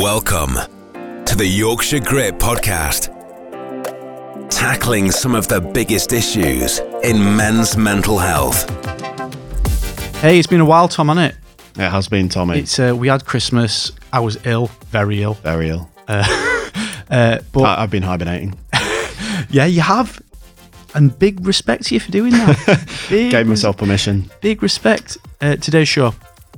Welcome to the Yorkshire Grit Podcast, tackling some of the biggest issues in men's mental health. Hey, it's been a while, Tom, hasn't it? It has been, Tommy. It's uh, we had Christmas. I was ill, very ill. Very ill. Uh, but I, I've been hibernating. yeah, you have, and big respect to you for doing that. Gave myself permission. big respect. Uh, today's show,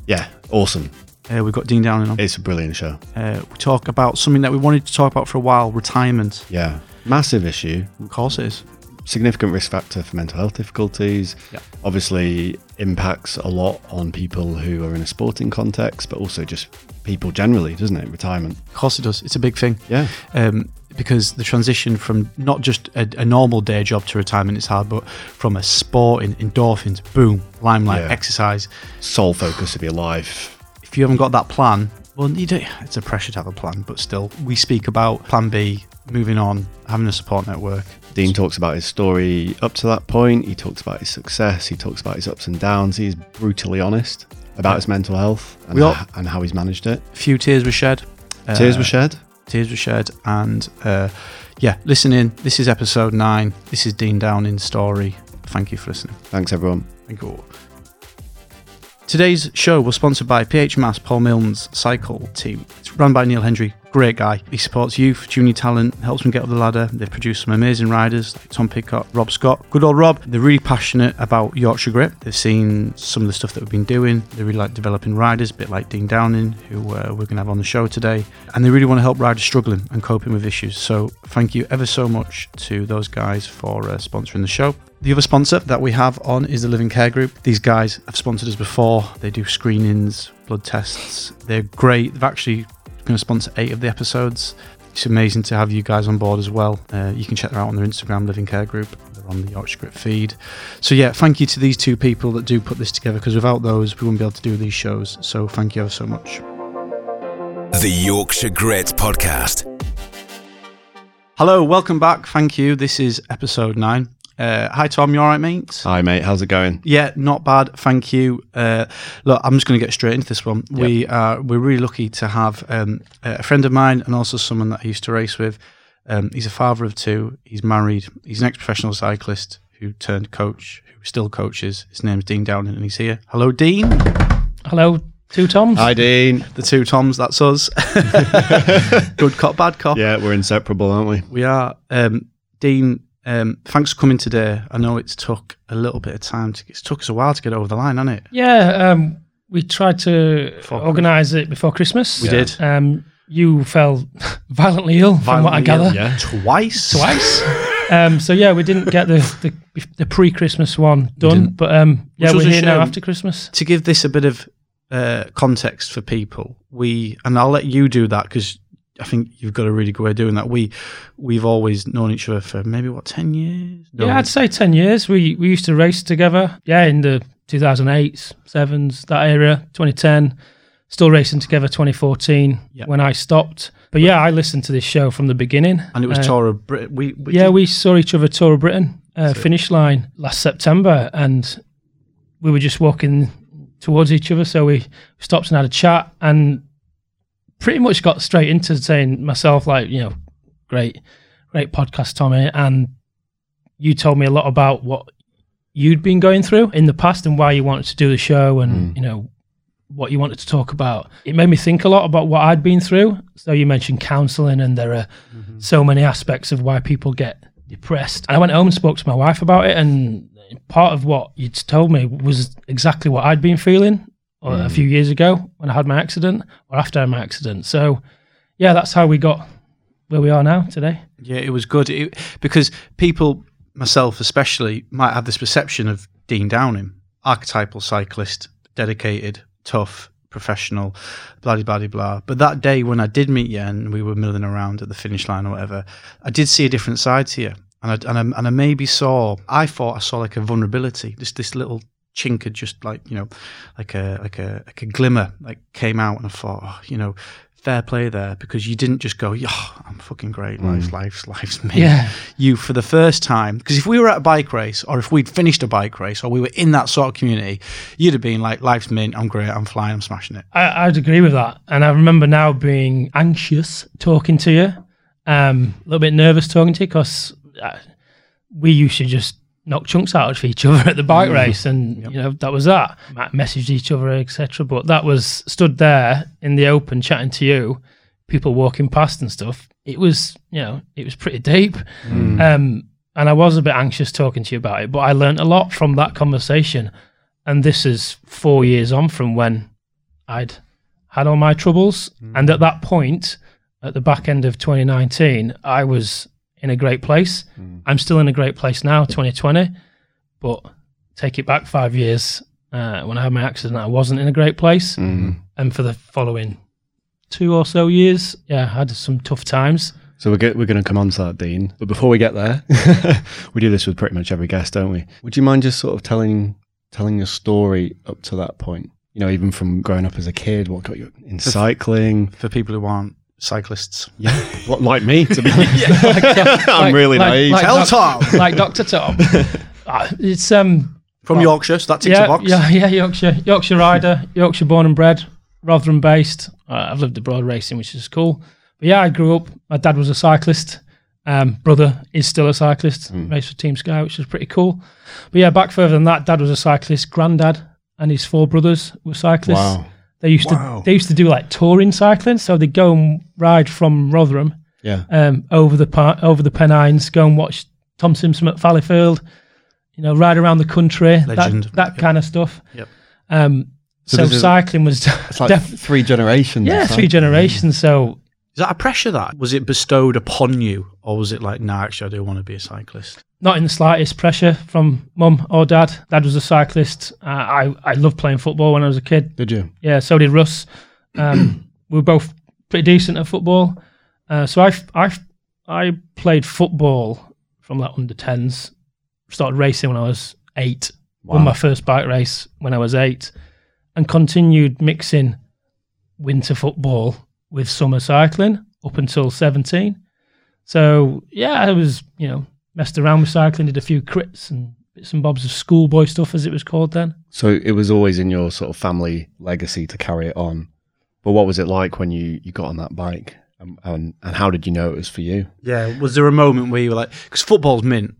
Yeah, awesome. Uh, we've got Dean Downing on. It's a brilliant show. Uh, we talk about something that we wanted to talk about for a while: retirement. Yeah, massive issue. Of course, it is. Significant risk factor for mental health difficulties. Yeah. Obviously, impacts a lot on people who are in a sporting context, but also just people generally, doesn't it? Retirement. Of course, it does. It's a big thing. Yeah. um, because the transition from not just a, a normal day job to retirement is hard, but from a sport in endorphins, boom, limelight, Yeah. exercise. Sole focus of your life. If you haven't got that plan, well, you don't, it's a pressure to have a plan, but still, we speak about plan B, moving on, having a support network. Dean talks about his story up to that point. He talks about his success. He talks about his ups and downs. He's brutally honest about his mental health and, all- and how he's managed it. A few tears were shed. Tears Uh, were shed. Tears were shed, and uh, yeah, listen in. This is episode nine. This is Dean Downing's story. Thank you for listening. Thanks, everyone. Thank you. Today's show was sponsored by PH Mass Paul Milnes cycle team. It's run by Neil Hendry, great guy. He supports youth, junior talent, helps them get up the ladder. They've produced some amazing riders like Tom Pidcock, Rob Scott. Good old Rob. They're really passionate about Yorkshire Grit. They've seen some of the stuff that we've been doing. They really like developing riders, a bit like Dean Downing, who uh, we're going to have on the show today. And they really want to help riders struggling and coping with issues. So thank you ever so much to those guys for uh, sponsoring the show. The other sponsor that we have on is the Living Care Group. These guys have sponsored us before. They do screenings, blood tests. They're great. They've actually going to sponsor eight of the episodes. It's amazing to have you guys on board as well. Uh, you can check them out on their Instagram, Living Care Group. They're on the Yorkshire Grit feed. So yeah, thank you to these two people that do put this together because without those, we wouldn't be able to do these shows. So thank you ever so much. The Yorkshire Grit Podcast. Hello, welcome back. Thank you. This is episode nine. Uh, hi Tom, you all right, mate? Hi, mate. How's it going? Yeah, not bad. Thank you. Uh, look, I'm just going to get straight into this one. We are we're really lucky to have um, a friend of mine and also someone that I used to race with. Um, he's a father of two. He's married. He's an ex-professional cyclist who turned coach, who still coaches. His name's Dean Downing, and he's here. Hello, Dean. Hello, two Toms. Hi, Dean. The two Toms. That's us. Good cop, bad cop. Yeah, we're inseparable, aren't we? We are. Um, Dean, um, thanks for coming today. I know it's took a little bit of time. To, it's took us a while to get over the line, hasn't it? Yeah, um, we tried to Before organise it before Christmas. We did. Um, you fell violently ill, from what I Violently gather, ill. Twice. twice. um, so yeah, we didn't get the the, the pre-Christmas one done, but um, yeah, was we're a here now after Christmas. to give this a bit of uh, context for people, we and I'll let you do that because I think you've got a really good way of doing that. We we've always known each other for maybe what ten years. No. Yeah, I'd say ten years. We we used to race together. Yeah, in the 2008s, sevens, that area, 2010. Still racing together 2014 Yeah. when I stopped. But yeah, I listened to this show from the beginning. and it was Uh, Tour of Britain. We, we yeah, did- we saw each other Tour of Britain uh, finish line last September, and we were just walking towards each other. So we stopped and had a chat, and pretty much got straight into saying myself, like, you know, great, great podcast, Tommy, and you told me a lot about what you'd been going through in the past and why you wanted to do the show, and mm. you know what you wanted to talk about. It made me think a lot about what I'd been through. So you mentioned counselling, and there are mm-hmm. so many aspects of why people get depressed. And I went home and spoke to my wife about it, and part of what you'd told me was exactly what I'd been feeling uh, a few years ago when I had my accident, or after my accident. So yeah, that's how we got where we are now today. yeah, it was good it, because people, myself especially, might have this perception of Dean Downing, archetypal cyclist, dedicated, tough, professional, blah blah blah blah. But that day when I did meet you and we were milling around at the finish line or whatever, I did see a different side to you, and I, and I, and I maybe saw, I thought I saw like a vulnerability, just this little chink had just like you know, like a like a like a glimmer like came out, and I thought, oh, you know, fair play there because you didn't just go, yeah, I'm fucking great, life's life's life's me. Yeah. You for the first time because if we were at a bike race or if we'd finished a bike race or we were in that sort of community, you'd have been like, life's mint, I'm great, I'm flying, I'm smashing it. I, I'd agree with that. And I remember now being anxious talking to you, um, a little bit nervous talking to you because uh, we used to just knock chunks out of each other at the bike mm. race, and you know that was that. Messaged each other, etc. But that was stood there in the open chatting to you, people walking past and stuff. It was, you know, it was pretty deep. Mm. Um, and I was a bit anxious talking to you about it, but I learned a lot from that conversation. And this is four years on from when I'd had all my troubles. Mm. And at that point, at the back end of 2019, I was in a great place. I'm still in a great place now, 2020. But take it back five years, uh, when I had my accident, I wasn't in a great place. And for the following two or so years, yeah, I had some tough times. So we're, get, we're going to come on to that, Dean. But before we get there, we do this with pretty much every guest, don't we? Would you mind just sort of telling telling your story up to that point? You know, even from growing up as a kid, what got you in cycling? For people who aren't cyclists. Yeah, what like me to be? Like, uh, I'm like- really like- naive. Like, Tell Doc- Tom. like Dr. Tom. Uh, it's um From Yorkshire, so that ticks yeah, a box. yeah, yeah, Yorkshire, Yorkshire rider, Yorkshire born and bred, Rotherham based. Uh, I've lived abroad racing, which is cool. But yeah, I grew up. My dad was a cyclist. Um, brother is still a cyclist. Raced for Team Sky, which is pretty cool. But yeah, back further than that, dad was a cyclist. Granddad and his four brothers were cyclists. Wow. They used Wow. to they used to do like touring cycling, so they'd go and ride from Rotherham Yeah. um, over the par- over the Pennines, go and watch Tom Simpson at Valleyfield, you know, ride around the country, Legend. that, that Yep. kind of stuff. Yep. Um, So so cycling was It's like def- three generations. yeah, three cycling. generations. So Is that a pressure that? Was it bestowed upon you? Or was it like, nah, actually, I do want to be a cyclist? Not in the slightest pressure from mum or dad. Dad was a cyclist. Uh, I I loved playing football when I was a kid. Did you? Yeah, so did Russ. Um, we were both pretty decent at football. Uh, so I, I, I played football from like under 10s. Started racing when I was eight. Won my first bike race when I was eight. And continued mixing winter football with summer cycling up until 17. So yeah, I was, you know, messed around with cycling, did a few crits and bits and bobs of schoolboy stuff as it was called then. So it was always in your sort of family legacy to carry it on. But what was it like when you, you got on that bike? Um, and, and how did you know it was for you? Yeah. Was there a moment where you were like, because football's mint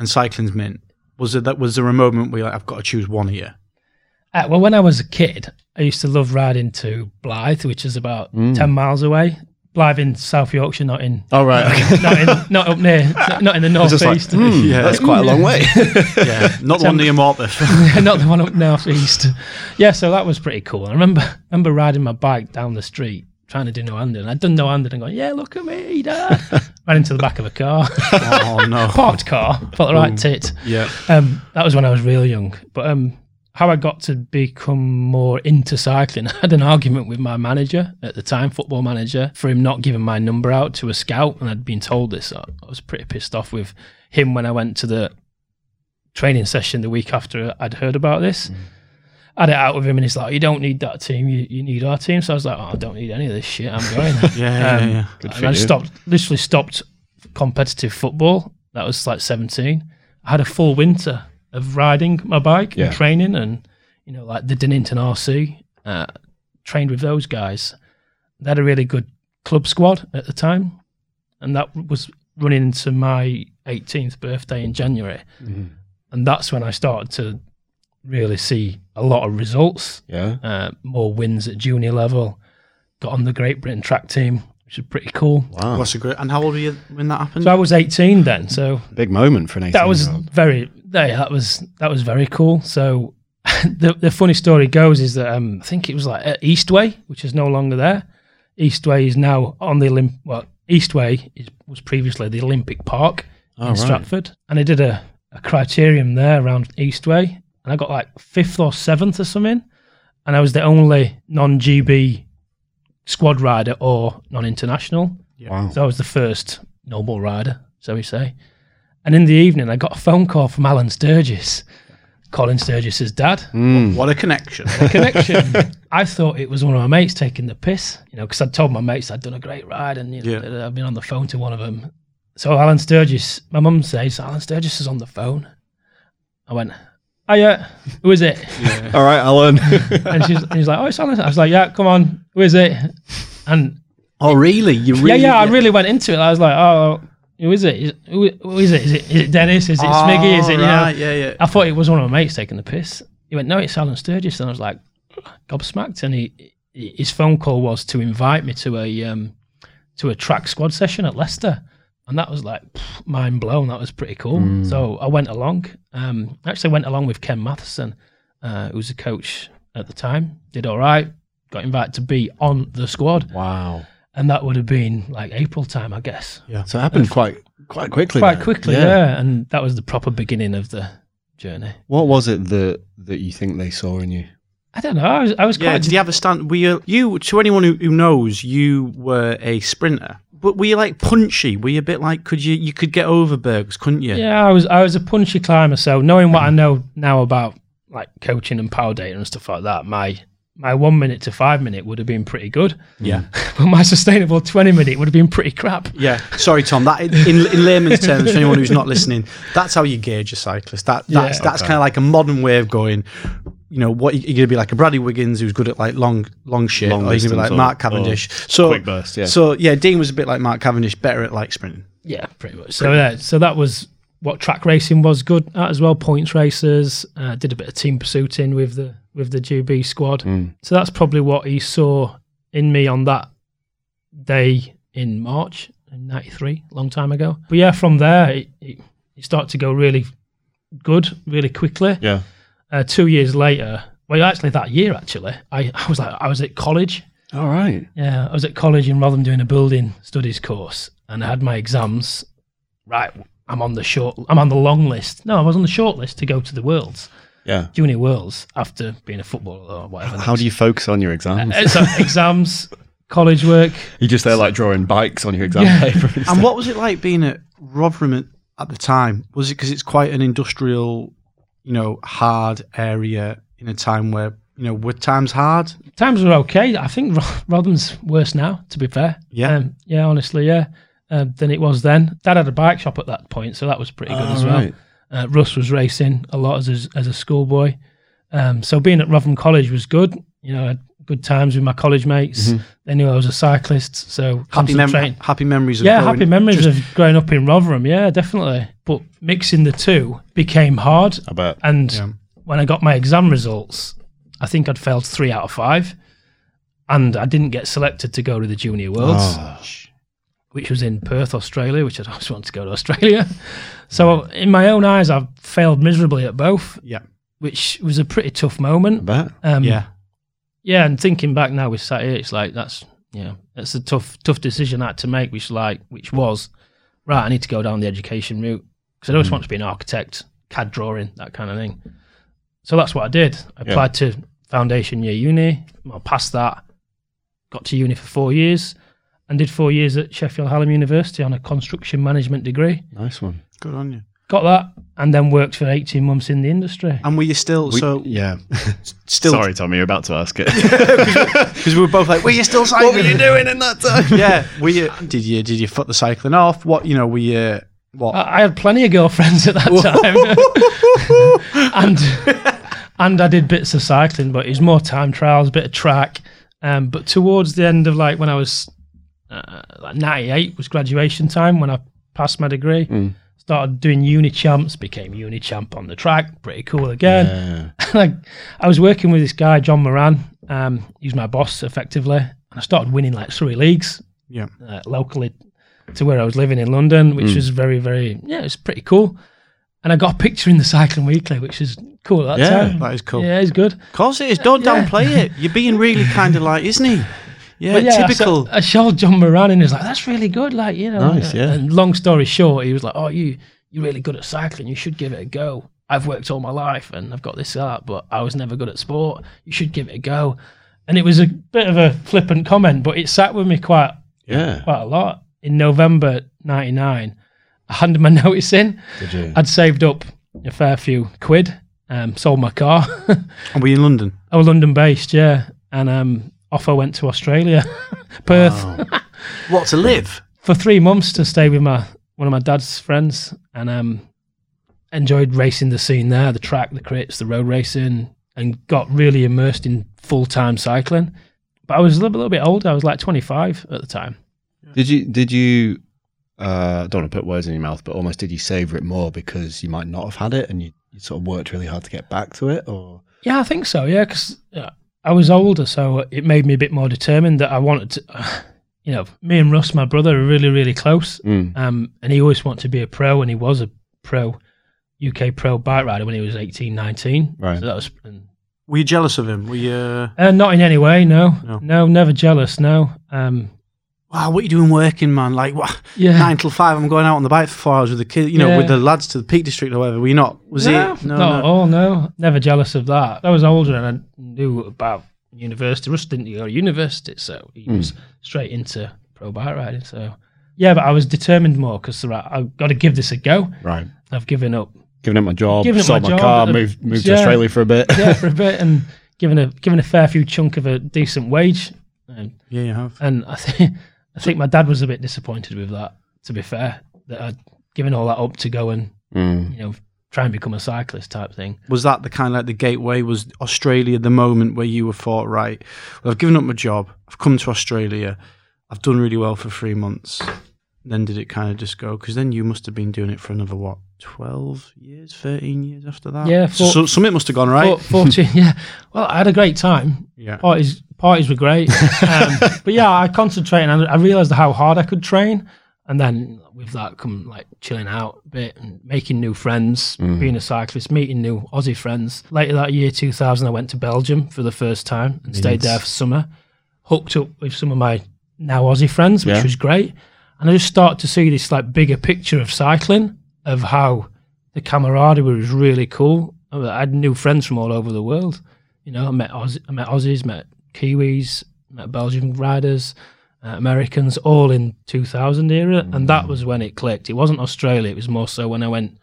and cycling's mint. Was there that? Was there a moment where you're like, I've got to choose one here? Uh, well, when I was a kid, I used to love riding to Blyth, which is about ten miles away. Blyth in South Yorkshire, not in, Oh, right. Okay. not in, not up near, not, not in the Just like, northeast, hmm, Yeah. that's quite a long way. Yeah, not the one near Morpeth. not the one up northeast. Yeah, so that was pretty cool. I remember remember riding my bike down the street trying to do no handed. I'd done no handed and going, yeah, look at me, dad. Ran into the back of a car, oh no. parked car, felt the right tit. Yeah. Um, that was when I was real young. But um, how I got to become more into cycling, I had an argument with my manager at the time, football manager, for him not giving my number out to a scout. And I'd been told this. I was pretty pissed off with him when I went to the training session the week after I'd heard about this. I had it out with him, and he's like, "You don't need that team. You, you need our team." So I was like, "Oh, I don't need any of this shit. I'm going." Yeah, yeah, Um, yeah. Good and I stopped, literally stopped competitive football. That was like 17. I had a full winter of riding my bike Yeah. and training, and you know, like the Dinnington RC, uh, trained with those guys. They had a really good club squad at the time, and that was running into my 18th birthday in January, and that's when I started to really see a lot of results Yeah. uh, more wins at junior level. Got on the Great Britain track team, which is pretty cool. Wow. That's a great. And how old were you when that happened? So I was 18 then. So Big moment for an 18 that was very, yeah, that was that was very cool. So the the funny story goes is that um, I think it was like at Eastway, which is no longer there. Eastway is now on the Olymp. Well, Eastway is, was previously the Olympic Park in Oh, right. Stratford, and I did a, a criterium there around Eastway, and I got like fifth or seventh or something, and I was the only non GB squad rider or non international. Wow. So I was the first noble rider, so we say. And in the evening, I got a phone call from Alan Sturgess Colin Sturgess's dad. Hmm. What a connection. Connection. I thought it was one of my mates taking the piss, you know, because I'd told my mates I'd done a great ride and you know, Yeah. I'd been on the phone to one of them. So Alan Sturgess, my mum says, Alan Sturgess is on the phone. I went, oh yeah, who is it? All right, Alan. And she's, and he's like, oh, it's Alan. I was like, yeah, come on, who is it? And oh, really? You really? yeah, yeah, I really went into it. I was like, oh, who is it? Is, who, who is it? Is it, is it Dennis? Is it Smiggy? Is it, you know? yeah, yeah. I thought it was one of my mates taking the piss. He went, no, it's Alan Sturgess. And I was like, gobsmacked. And he, his phone call was to invite me to a um, to a track squad session at Leicester. And that was like pff, mind blown. That was pretty cool. So I went along. Um, actually went along with Ken Matheson, uh, who was the coach at the time. Did all right. Got invited to be on the squad. wow. And that would have been like April time, I guess. Yeah, so it happened quite quite quickly. Quite then. quickly, yeah. And that was the proper beginning of the journey. What was it that that you think they saw in you? I don't know. I was, I was Yeah, quite did you have a stand? Were you, you to anyone who, who knows, you were a sprinter, but were you like punchy? Were you a bit like could you you could get over bergs, couldn't you? Yeah, I was I was a punchy climber. So knowing what I know now about like coaching and power data and stuff like that, my my one minute to five minute would have been pretty good. yeah, But my sustainable twenty minute would have been pretty crap. yeah. Sorry, Tom. That in, in layman's terms, for anyone who's not listening, that's how you gauge a cyclist. That that's Yeah. that's kind of like a modern way of going. You know what? You're going to be like a Bradley Wiggins who's good at like long long shit, Long or you're going to be like or- Mark Cavendish. So quick burst, yeah. So yeah, Dean was a bit like Mark Cavendish, better at like sprinting. Yeah, pretty much. So yeah, so that was what track racing was good at as well. Points races. Uh, did a bit of team pursuiting with the with the GB squad. So that's probably what he saw in me on that day in March in '93, long time ago. But yeah, from there it, it, it started to go really good, really quickly. Yeah. Uh, two years later, well, actually that year, actually, I, I was like I was at college. All right. Yeah, I was at college in Rotherham doing a building studies course, and I had my exams. Right, I'm on the short. I'm on the long list. No, I was on the short list to go to the Worlds, Yeah. Junior Worlds, after being a footballer or whatever. How do you focus on your exams? Uh, so exams, college work. you just there like drawing bikes on your exam Yeah. paper. And And what was it like being at Rotherham at, at the time? Was it because it's quite an industrial, you know, hard area in a time where you know were times hard? Times were okay. I think Ro- Rotherham's worse now. To be fair, Yeah. um, yeah, honestly, yeah, uh, than it was then. Dad had a bike shop at that point, so that was pretty good Oh, as well. right. Uh, Russ was racing a lot as a, as a schoolboy. Um, so being at Rotherham College was good. You know, I had good times with my college mates. They knew I was a cyclist, so Mm-hmm. Happy, mem- concentrating. happy memories. Of yeah, growing- happy memories just- of growing up in Rotherham. Yeah, definitely. But mixing the two became hard. I bet. And Yeah. when I got my exam results, I think I'd failed three out of five, and I didn't get selected to go to the Junior Worlds Oh. Which was in Perth, Australia, which I'd always wanted to go to Australia. So in my own eyes, I've failed miserably at both, Yeah, which was a pretty tough I moment. bet. Um, yeah, yeah. And thinking back now, with sat here, it's like that's yeah, that's a tough, tough decision I had to make. Which like, which was right. I need to go down the education route because I always wanted to be an architect, CAD drawing, that kind of thing. So that's what I did. I Yeah. applied to foundation year uni. I passed that. Got to uni for four years. And did four years at Sheffield Hallam University on a construction management degree. Nice one. good on you. Got that, and then worked for 18 months in the industry. And were you still We- so yeah. still? Sorry, Tommy, you're about to ask it. because we were both like, were you still cycling? what were you doing in that time? yeah, were you? Did you? Did you foot the cycling off? What you know? Were you? What? I I had plenty of girlfriends at that time, and and I did bits of cycling, but it was more time trials, a bit of track. Um, but towards the end of like when I was uh, like 98 was graduation time when I passed my degree. Mm. Started doing uni champs, became uni champ on the track. Pretty cool again. Yeah. like I was working with this guy, John Moran. Um, he was my boss effectively, and I started winning like three leagues yeah, uh, locally to where I was living in London, which Mm. was very, very yeah, it's pretty cool. And I got a picture in the Cycling Weekly, which is cool at that Yeah, time. that is cool. Yeah, it's good. Of course it is. Don't Yeah. downplay it. You're being really kind of like, isn't he? Yeah, But yeah, typical. I, I showed John Moran, and he was like, "That's really good." Like you know, Nice, yeah. And long story short, he was like, "Oh, you you're really good at cycling. You should give it a go. I've worked all my life, and I've got this art, but I was never good at sport. You should give it a go." And it was a bit of a flippant comment, but it sat with me quite Yeah. quite a lot. In November '99, I handed my notice in. Did you? I'd saved up a fair few quid Um, sold my car. And were you in London? I was London based, yeah, and um, off I went to Australia, Perth, What to live? for three months to stay with my one of my dad's friends, and um, enjoyed racing the scene there, the track, the crits, the road racing, and got really immersed in full time cycling. But I was a little, little bit older. I was like 25 at the time. Did you did you uh, don't want to put words in your mouth, but almost did you savor it more because you might not have had it and you, you sort of worked really hard to get back to it, or Yeah, I think so. Yeah, because I was older, so it made me a bit more determined that I wanted to. you know, me and Russ, my brother, are really, really close. Mm. Um, and he always wanted to be a pro, and he was a pro, UK pro bike rider when he was 18, 19. Right. So that was. And, Were you jealous of him? Were you? Uh, uh, not in any way, no. No. no. never jealous, no. Um, wow, what are you doing working, man? Like what? yeah. Nine till five. I'm going out on the bike for four hours with the kids. You know, Yeah. with the lads to the Peak District or whatever. Were you not? Was no, it? No, not no. at all, no. Never jealous of that. I was older and I knew about university. Russ didn't go to university, so he Hmm. was straight into pro bike riding. So, yeah, but I was determined more because right, I've got to give this a go. right? I've given up Giving up my job, Giving up sold my my, job, car, uh, moved moved to. Australia for a bit. yeah, for a bit and given a given a fair few chunk of a decent wage. And, Yeah, you have. and I think I think my dad was a bit disappointed with that. To be fair, that I'd given all that up to go and Mm. you know try and become a cyclist type thing. Was that the kind of like the gateway? Was Australia the moment where you were thought, right? Well, I've given up my job. I've come to Australia. I've done really well for three months. Then did it kind of just go? Because then you must have been doing it for another what, twelve years, thirteen years after that. Yeah, So, for- so something must have gone right. Four- 14, yeah. Well, I had a great time. yeah. Parties parties were great. um, but yeah, I concentrated and I realized how hard I could train. And then with that come like chilling out a bit and making new friends, being a cyclist, meeting new Aussie friends. Later that year, 2000, I went to Belgium for the first time and stayed there for summer. Hooked up with some of my now Aussie friends, which Yeah. was great. And I just started to see this like bigger picture of cycling, of how the camaraderie was really cool. I had new friends from all over the world. You know, I met I met Aussies, met Kiwis, met Belgian riders, uh, Americans, all in 2000 era, and that was when it clicked. It wasn't Australia; it was more so when I went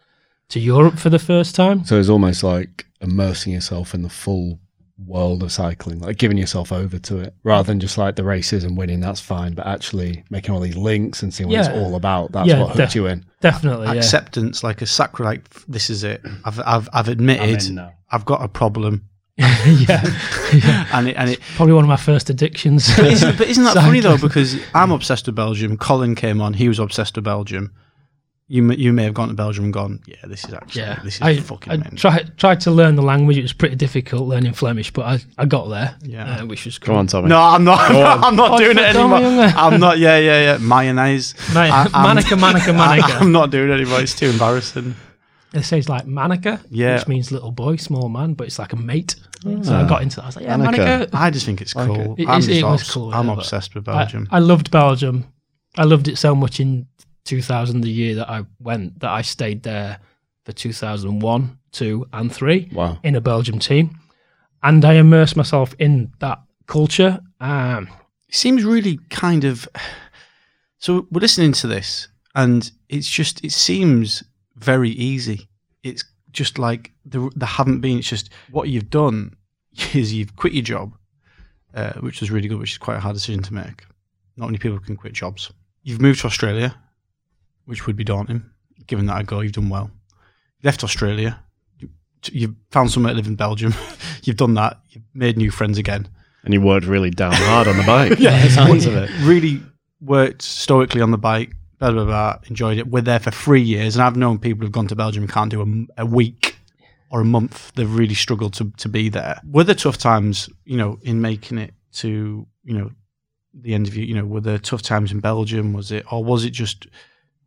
to Europe for the first time. So it's almost like immersing yourself in the full world of cycling, like giving yourself over to it, rather than just like the races and winning. That's fine, but actually making all these links and seeing what it's all about. That's Yeah, what hooked def- you in. Definitely, yeah. Acceptance, like a sacri like this is it. I've I've I've admitted. I've got a problem, yeah, yeah. and it and it. Probably one of my first addictions. But isn't, but isn't that funny though? Because I'm obsessed with Belgium. Colin came on; he was obsessed with Belgium. You may, you may have gone to Belgium and gone, yeah, this is actually Yeah, this is I, fucking I mental." tried tried to learn the language. It was pretty difficult learning Flemish, but I, I got there. Yeah. uh, which was Come cool. on, Tommy. No, I'm not. I'm not Oh, doing it tell anymore. young. I'm not. Yeah, yeah, yeah. Mayonnaise. Ma- I- I'm- Manica, manica, I, manica. am not doing it anymore. It's too embarrassing. They say it's like manica, Yeah. which means little boy, small man, but it's like a mate. So I got into that. I was like, yeah, Manica. manica. I just think it's Okay. cool. It I'm, is- it was obs- cool, I'm yeah, obsessed with I, Belgium. I loved Belgium. I loved it so much in 2000, the year that I went, that I stayed there for 2001, 2, and 3 Wow. in a Belgium team. And I immersed myself in that culture. Um, it seems really kind of. So we're listening to this, and it's just it seems very easy. It's just like there, there haven't been. It's just what you've done is you've quit your job, uh, which was really good, which is quite a hard decision to make. Not many people can quit jobs. You've moved to Australia, which would be daunting, given that I go. You've done well. You left Australia. You- You've found somewhere to live in Belgium. you've done that. You've made new friends again And you worked really down hard on the bike. yeah, the sounds of it. really worked stoically on the bike, blah, blah, blah, enjoyed it. We're there for three years, and I've known people who've gone to Belgium and can't do a, a week or a month. They've really struggled to, to be there. Were there tough times, you know, in making it to, you know, the end of you, you know, were there tough times in Belgium? Was it, or was it just,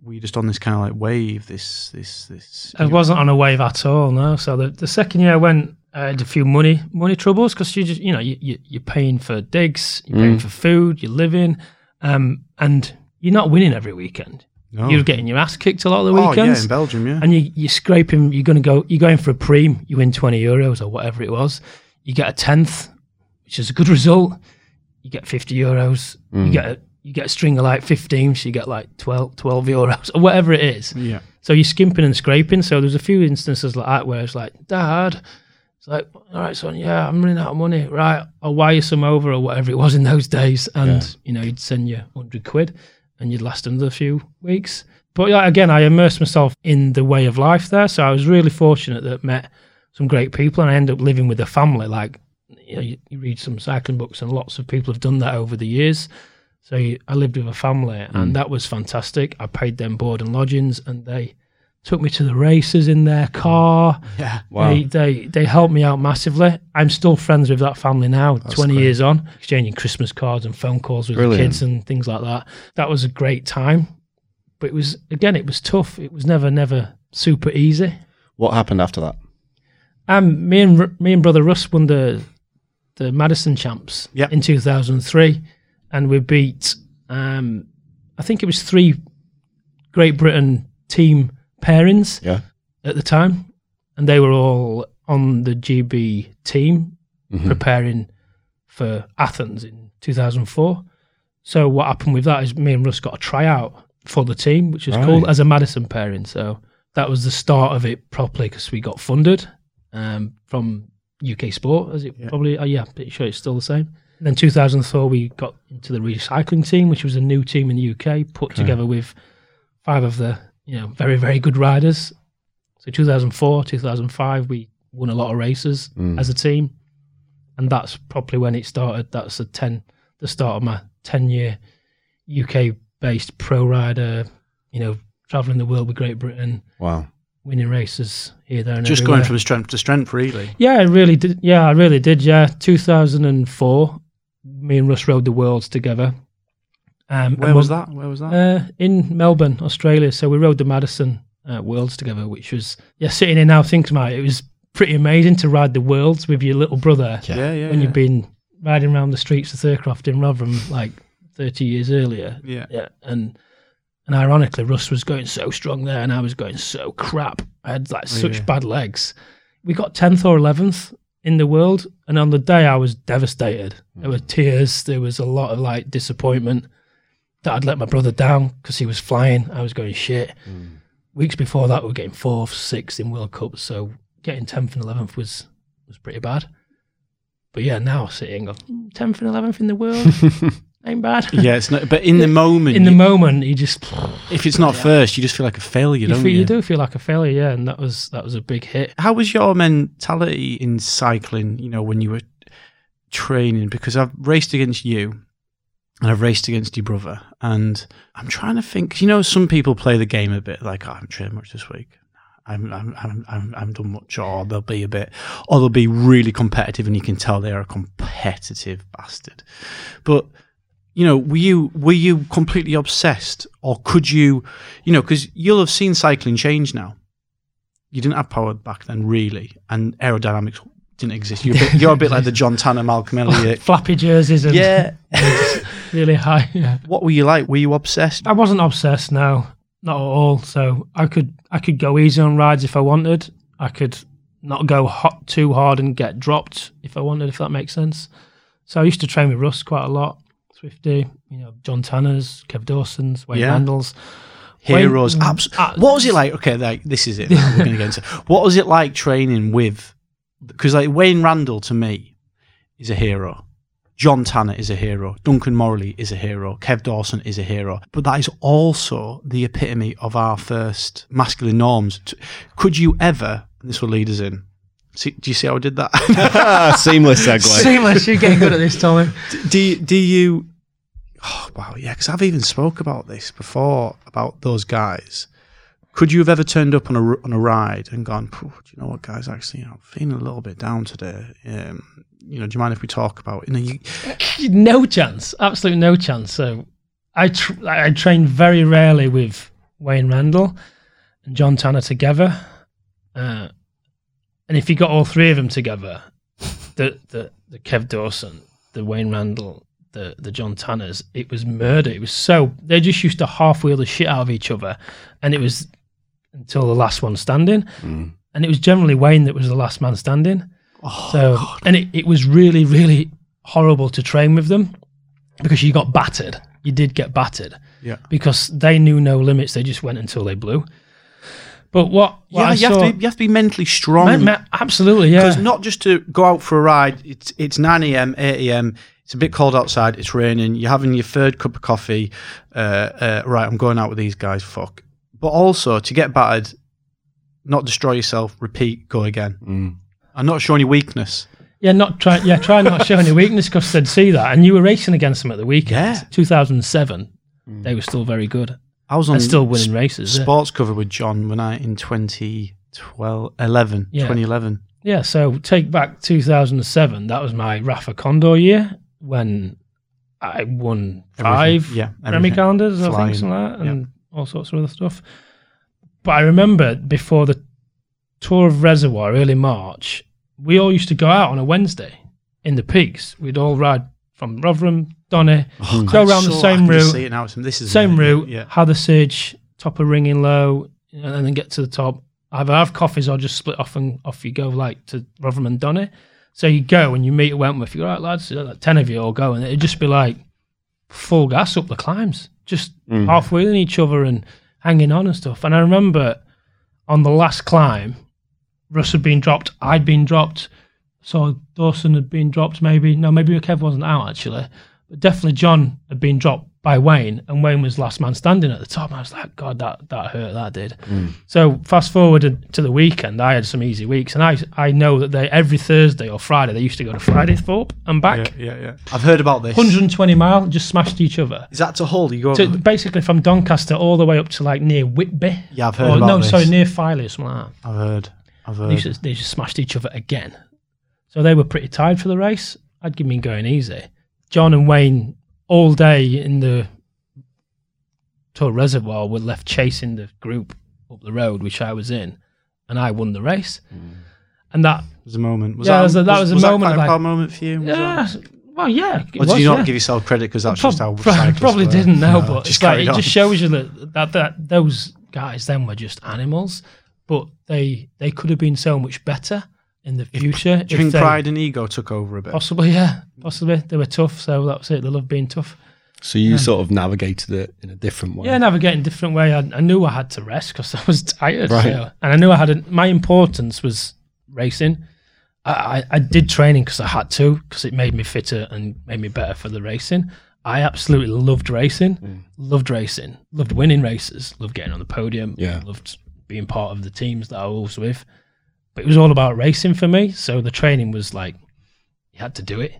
were you just on this kind of like wave, this, this, this? I wasn't on a wave at all, no. So the, the second year I went, I had a few money money troubles because you just you know you, you you're paying for digs, you're paying for food, you're living, um, and you're not winning every weekend. No. You're getting your ass kicked a lot of the weekends. oh, yeah, in Belgium, yeah. and you you're scraping. You're going to go. You're going for a preem. You win twenty euros or whatever it was. You get a tenth, which is a good result. You get fifty euros. You mm. get a you get a string of like 15, so you get like 12, 12 euros or whatever it is. Yeah. So you're skimping and scraping. So there's a few instances like that where it's like, Dad, it's like, all right, son, yeah, I'm running out of money. Right, I'll wire some over or whatever it was in those days. And, Yeah. you know, he'd send you 100 quid and you'd last another few weeks. But yeah, again, I immersed myself in the way of life there. So I was really fortunate that I met some great people and I ended up living with a family. Like, you know, you, you read some cycling books and lots of people have done that over the years. So you, I lived with a family and mm. that was fantastic. I paid them board and lodgings and they took me to the races in their car. Yeah. Wow. They, they they helped me out massively. I'm still friends with that family now, 20 great. years on, exchanging Christmas cards and phone calls with the kids and things like that. That was a great time. But it was again, it was tough. It was never never super easy. What happened after that? Um, me and me and brother Russ won the the Madison champs Yep. in 2003, and we beat um, I think it was three Great Britain team pairings Yeah. at the time, and they were all on the GB team Mhm. preparing for Athens in 2004. So what happened with that is me and Russ got a tryout for the team, which was Right. called as a Madison pairing. So that was the start of it properly because we got funded um, from UK Sport, as it Yeah. probably, oh yeah, pretty sure it's still the same. And then 2004, we got into the recycling team, which was a new team in the UK, put together with five of the you know very very good riders. So 2004, 2005, we won a lot of races Mm. as a team, and that's probably when it started. That's the ten, the start of my ten year UK based pro rider. You know, traveling the world with Great Britain, Wow. winning races here, there, and Just everywhere. going from strength to strength, really. Yeah, I really did. Yeah, I really did. Yeah, 2004, me and Russ rode the worlds together. Um, Where was that? Where was that? Uh, in Melbourne, Australia. So we rode the Madison uh, Worlds together, which was yeah. Sitting here now, thinking about it, it was pretty amazing to ride the Worlds with your little brother Yeah. yeah, yeah. when yeah. you've been riding around the streets of Thurcroft in Rotherham like 30 years earlier. Yeah. Yeah, and and ironically, Russ was going so strong there, and I was going so crap. I had like such Yeah. bad legs. We got tenth or eleventh in the world, and on the day I was devastated. There were tears. There was a lot of like disappointment that I'd let my brother down because he was flying. I was going shit. Hmm. Weeks before that, we were getting fourth, sixth in World Cups. So getting tenth and eleventh was was pretty bad. But yeah, now sitting on hmm, tenth and eleventh in the world ain't bad. Yeah, it's not, but in the moment, in the you- moment, you just if it's not first, you just feel like a failure, you, don't feel, you? you do feel like a failure, yeah, and that was that was a big hit. How was your mentality in cycling? You know, when you were training, because I've raced against you, and I've raced against your brother, and I'm trying to think. You know, some people play the game a bit like, oh, I haven't trained much this week. I'm, I'm, I'm, I'm, I'm done much, or they'll be a bit, or they'll be really competitive, and you can tell they are a competitive bastard. But you know, were you were you completely obsessed, or could you, you know, because you'll have seen cycling change now. You didn't have power back then, really, and aerodynamics didn't exist. You're a bit, you're a bit like the John Tanner, Malcolm Elliott. Flappy jerseys and yeah. really high. Yeah. What were you like? Were you obsessed? I wasn't obsessed No, not at all. So I could I could go easy on rides if I wanted. I could not go hot too hard and get dropped if I wanted, if that makes sense. So I used to train with Russ quite a lot. Swifty, you know, John Tanner's, Kev Dawson's, Wayne Yeah. Randle's. Heroes. Wayne- Abs- uh, what was it like? Okay, like, this is it. We're going to get into. What was it like training with? Because like Wayne Randle to me is a hero. John Tanner is a hero. Duncan Morley is a hero. Kev Dawson is a hero. But that is also the epitome of our first masculine norms. Could you ever? And this will lead us in. See, do you see how I did that? Seamless segue. Seamless, you're getting good at this, Tommy. do you, do you oh wow yeah because i've even spoke about this before about those guys could you have ever turned up on a on a ride and gone do you know what guys actually you know, i'm feeling a little bit down today um you know do you mind if we talk about you know you no chance, absolutely no chance. So I tr- I trained very rarely with Wayne Randle and John Tanner together, uh, and if you got all three of them together, the the the Kev Dawson, the Wayne Randle, the the John Tanners, it was murder. It was so they just used to half wheel the shit out of each other, and it was until the last one standing, Mm. and it was generally Wayne that was the last man standing. oh So, God. and it, it was really, really horrible to train with them because you got battered you did get battered Yeah. because they knew no limits. They just went until they blew. But what, what Yeah, I you have, saw, to be, you have to be mentally strong. Absolutely, yeah. Because not just to go out for a ride, it's it's 9 a.m., 8 a.m., it's a bit cold outside, it's raining, you're having your third cup of coffee. Uh, uh, right, I'm going out with these guys, fuck. But also to get battered, not destroy yourself, repeat, go again. Mm. And not show any weakness. Yeah, not try. Yeah, try not showing any weakness because they'd see that. And you were racing against them at the weekend. Yeah. 2007. They were still very good. I was on And still winning races. yeah. sports cover with John when I in 2012, 11, Yeah. 2011. Yeah, so take back 2007. That was my Rapha Condor year when I won five Everything. Yeah, Premier Calendars, I Flying, think, something like that, and all sorts of other stuff. But I remember before the tour of Reservoir, early March, we all used to go out on a Wednesday in the peaks. We'd all ride from Rotherham, Donny, Oh, go around the same route, now. Same route, Yeah. Hathersage, top of Ringinglow, and then get to the top. Either have coffees or just split off and off you go, like to Rotherham and Donny. So you go and you meet at Wentworth. You go, right, lads, like 10 of you all go, and it'd just be like full gas up the climbs, just mm. half wheeling each other and hanging on and stuff. And I remember on the last climb, Russ had been dropped, I'd been dropped, so Dawson had been dropped, maybe. No, maybe Kev wasn't out actually, but definitely John had been dropped by Wayne, and Wayne was last man standing at the top. I was like, God, that that hurt, that did. Mm. So fast forward to the weekend, I had some easy weeks, and I I know that they every Thursday or Friday they used to go to Fridaythorpe and back. Yeah, yeah, yeah. I've heard about this. 120 mile, just smashed each other. Is that to Hull? You go. So basically from Doncaster all the way up to like near Whitby. yeah, I've heard Or about no, this. sorry, near Filey or something like that. I've heard. I've They heard. just, they just smashed each other again. So they were pretty tired for the race. I'd give me going easy. John and Wayne all day in the Tour Reservoir were left chasing the group up the road, which I was in, and I won the race. Mm. And that, was a moment. Was Yeah, that, was a- that was a was moment That quite a like- moment for you. Was yeah, well, yeah. Or did was, you not yeah. give yourself credit because that's just how pro- probably were? didn't know, No, but it's like it on. just shows you that, that that those guys then were just animals, but they they could have been so much better in the future. Do you if think they- pride and ego took over a bit? Possibly, yeah, possibly. They were tough, so that was it. They loved being tough. So you sort of navigated it in a different way. Yeah, navigating a different way. I, I knew I had to rest because I was tired, Right. so- and I knew I had a, my importance was racing. I, I, I did training because I had to because it made me fitter and made me better for the racing. I absolutely loved racing, mm. loved racing, loved winning races, loved getting on the podium, Yeah. loved being part of the teams that I was with. But it was all about racing for me. So the training was like you had to do it.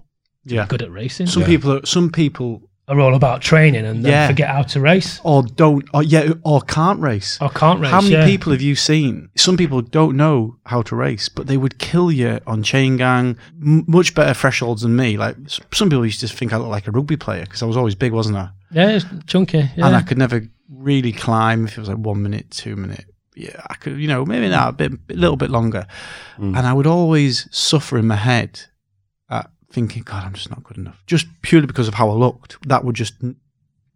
to Yeah. be good at racing. Some Yeah. people, are, some people, are all about training and then Yeah. forget how to race or don't, or yeah, or can't race. or can't race. How many yeah. people have you seen? Some people don't know how to race, but they would kill you on chain gang. M- much better thresholds than me. Like some people used to think I looked like a rugby player because I was always big, wasn't I? Yeah, it's chunky. Yeah. And I could never really climb if it was like one minute, two minute. Yeah, I could, you know, maybe now a bit, a little bit longer. Mm. And I would always suffer in my head at thinking, God, I'm just not good enough. Just purely because of how I looked. That would just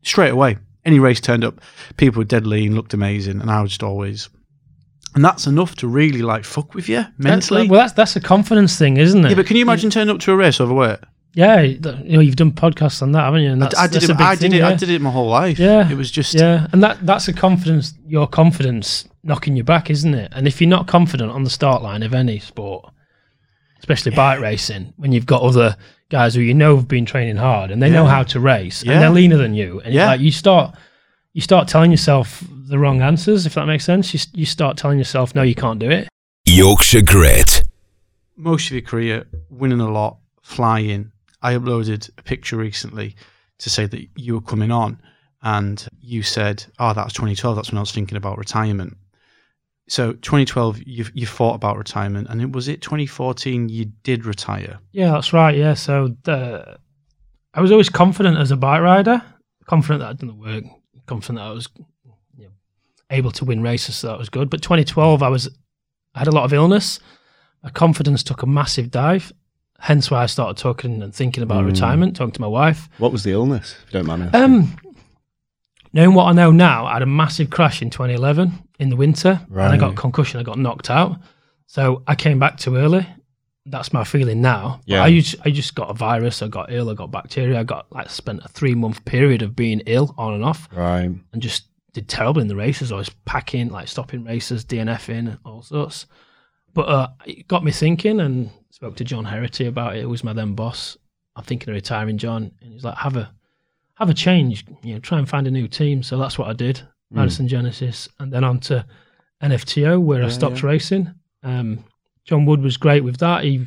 straight away. Any race turned up, people were dead lean, looked amazing, and I was just always. And that's enough to really like fuck with you That's- mentally. well, that's that's a confidence thing, isn't it? yeah, but can you imagine turning up to a race overweight? Yeah, you know, you've done podcasts on that, haven't you? And I, that's, I did that's it. a big I did thing, it. Yeah. I did it my whole life. Yeah. it was just. Yeah, and that that's a confidence, your confidence knocking you back, isn't it? And if you're not confident on the start line of any sport, especially bike racing, when you've got other guys who you know have been training hard and they know how to race Yeah. and they're leaner than you, and Yeah. like you start you start telling yourself the wrong answers, if that makes sense. You, you start telling yourself, no, you can't do it. Yorkshire Grit. most of your career winning a lot, flying. I uploaded a picture recently to say that you were coming on, and you said, "Oh, that was 2012. That's when I was thinking about retirement." So 2012, you you thought about retirement, and it was it 2014 you did retire. Yeah, that's right. Yeah, so the, I was always confident as a bike rider, confident that I'd done the work, confident that I was you know, able to win races, so that was good. But 2012, I was I had a lot of illness. My confidence took a massive dive. Hence why I started talking and thinking about Mm. retirement, talking to my wife. What was the illness, if you don't mind me asking? Um, knowing what I know now, I had a massive crash in 2011 in the winter, and I got Right. concussion. I got knocked out, so I came back too early. that's my feeling now. But Yeah. I just, I just got a virus. I got ill. I got bacteria. I got like spent a three month period of being ill on and off, Right. and just did terrible in the races. I was packing, like stopping races, DNFing, all sorts. But uh, it got me thinking, and spoke to John Herety about it. Who was my then boss. I'm thinking of retiring, John, and he's like, have a have a change. You know, try and find a new team. So that's what I did. Madison Genesis, and then on to NFTO, where I stopped racing. Um, John Wood was great with that. He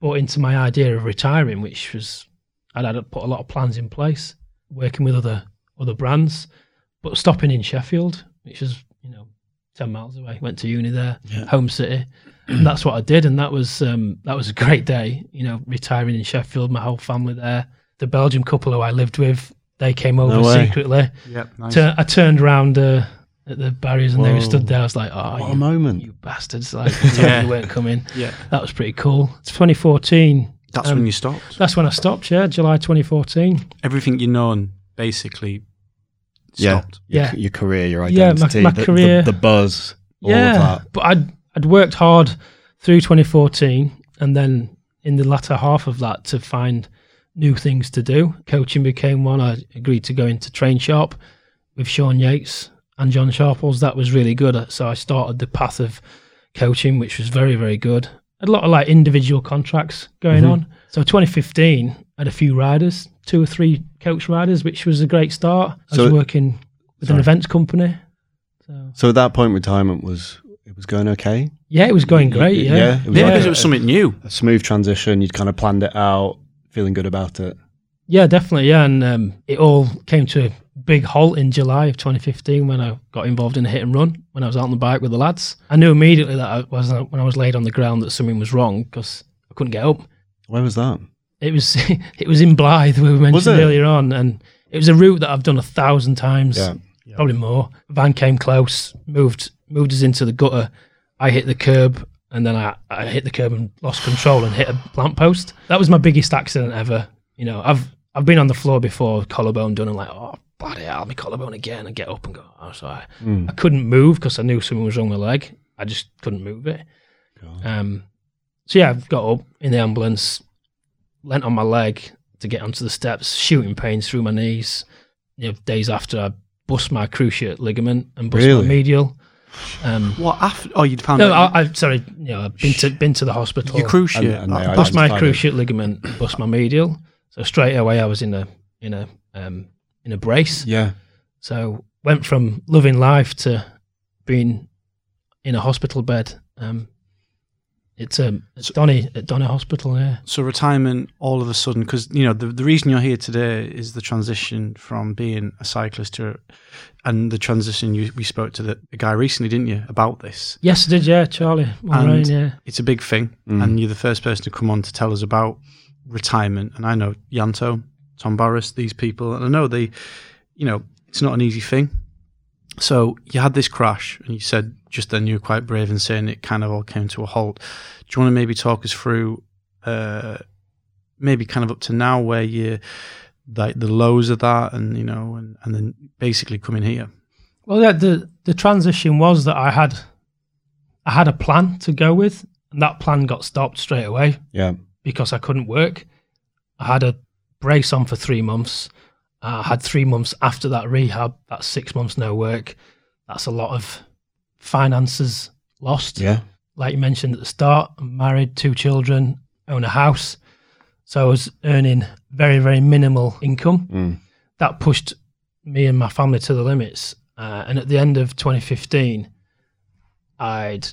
bought into my idea of retiring, which was I'd had put a lot of plans in place, working with other other brands, but stopping in Sheffield, which was you know ten miles away. Went to uni there, home city, and that's what I did. And that was um, that was a great day. You know, retiring in Sheffield, my whole family there. The Belgian couple who I lived with, they came over way. secretly. Yep. Nice. Tur- I turned around uh, at the barriers and they were stood there. I was like, "Oh, What you, a moment. you bastards! Like, you told me Yeah. you weren't coming." yeah. That was pretty cool. It's 2014. That's Um, when you stopped. That's when I stopped. Yeah, July 2014. Everything you known basically Yeah. stopped. Your, Yeah. your career, your identity, Yeah, my- identity, my the, the- career. the, buzz, all yeah, of that. but I'd I'd worked hard through 2014, and then in the latter half of that to find new things to do. Coaching became one. I agreed to go into Train Sharp with Sean Yates and John Sharples. That was really good. Uh, so I started the path of coaching, which was very very good. Had a lot of like individual contracts going mm-hmm. on. So 2015, I had a few riders, two or three coach riders, which was a great start. I So- was working with an events company. So So at that point, retirement was it was going okay. yeah, it was going great. Yeah, yeah, it was Maybe like because a- it was something new. A smooth transition. You'd kind of planned it out, feeling good about it. Yeah, definitely. Yeah, and um, it all came to a big halt in July of 2015 when I got involved in a hit and run when I was out on the bike with the lads. I knew immediately that I was when I was laid on the ground that something was wrong because I couldn't get up. Where was that? It was it was in Blyth we mentioned earlier on, and it was a route that I've done a thousand times, Yeah. probably more. Van came close, moved moved us into the gutter. I hit the curb, and then I, I hit the curb and lost control and hit a lamppost. That was my biggest accident ever. You know, I've I've been on the floor before, collarbone done, and like, oh bloody hell, my collarbone again, and get up and go. Oh, sorry. I couldn't move because I knew something was wrong with my leg. I just couldn't move it. Um, so yeah, I've got up in the ambulance, leant on my leg to get onto the steps, shooting pains through my knees. You know, days after I bust my cruciate ligament and bust Really? my medial. Um, What after? Oh, you'd found no, out I, I sorry, you know, I've been to been to the hospital. your cruciate. And- and they Oh, bust my identified it. cruciate ligament, bust my medial. So straight away, I was in a in a um, in a brace. Yeah. So went from loving life to being in a hospital bed. Um, it's um, at Donny at Donny Hospital. Yeah, So retirement all of a sudden, because you know the the reason you're here today is the transition from being a cyclist to, and the transition you we spoke to the, the guy recently, didn't you, about this? yes, I did. Yeah, Charlie. Mulrain, And- yeah, It's a big thing, Mm. and you're the first person to come on to tell us about retirement. And I know Yanto, Tom Barras, these people, and I know they, you know, it's not an easy thing. So you had this crash, and you said just then you were quite brave in saying it kind of all came to a halt. Do you want to maybe talk us through, uh, maybe kind of up to now where you, like the lows of that, and you know, and and then basically coming here. Well, yeah, the the transition was that I had I had a plan to go with, and that plan got stopped straight away Yeah. because I couldn't work. I had a brace on for three months. I had three months after that rehab. That's six months no work. That's a lot of finances lost. Yeah. Like you mentioned at the start, I'm married, two children, own a house. So I was earning very, very minimal income. Mm. That pushed me and my family to the limits. Uh, and at the end of 2015, I'd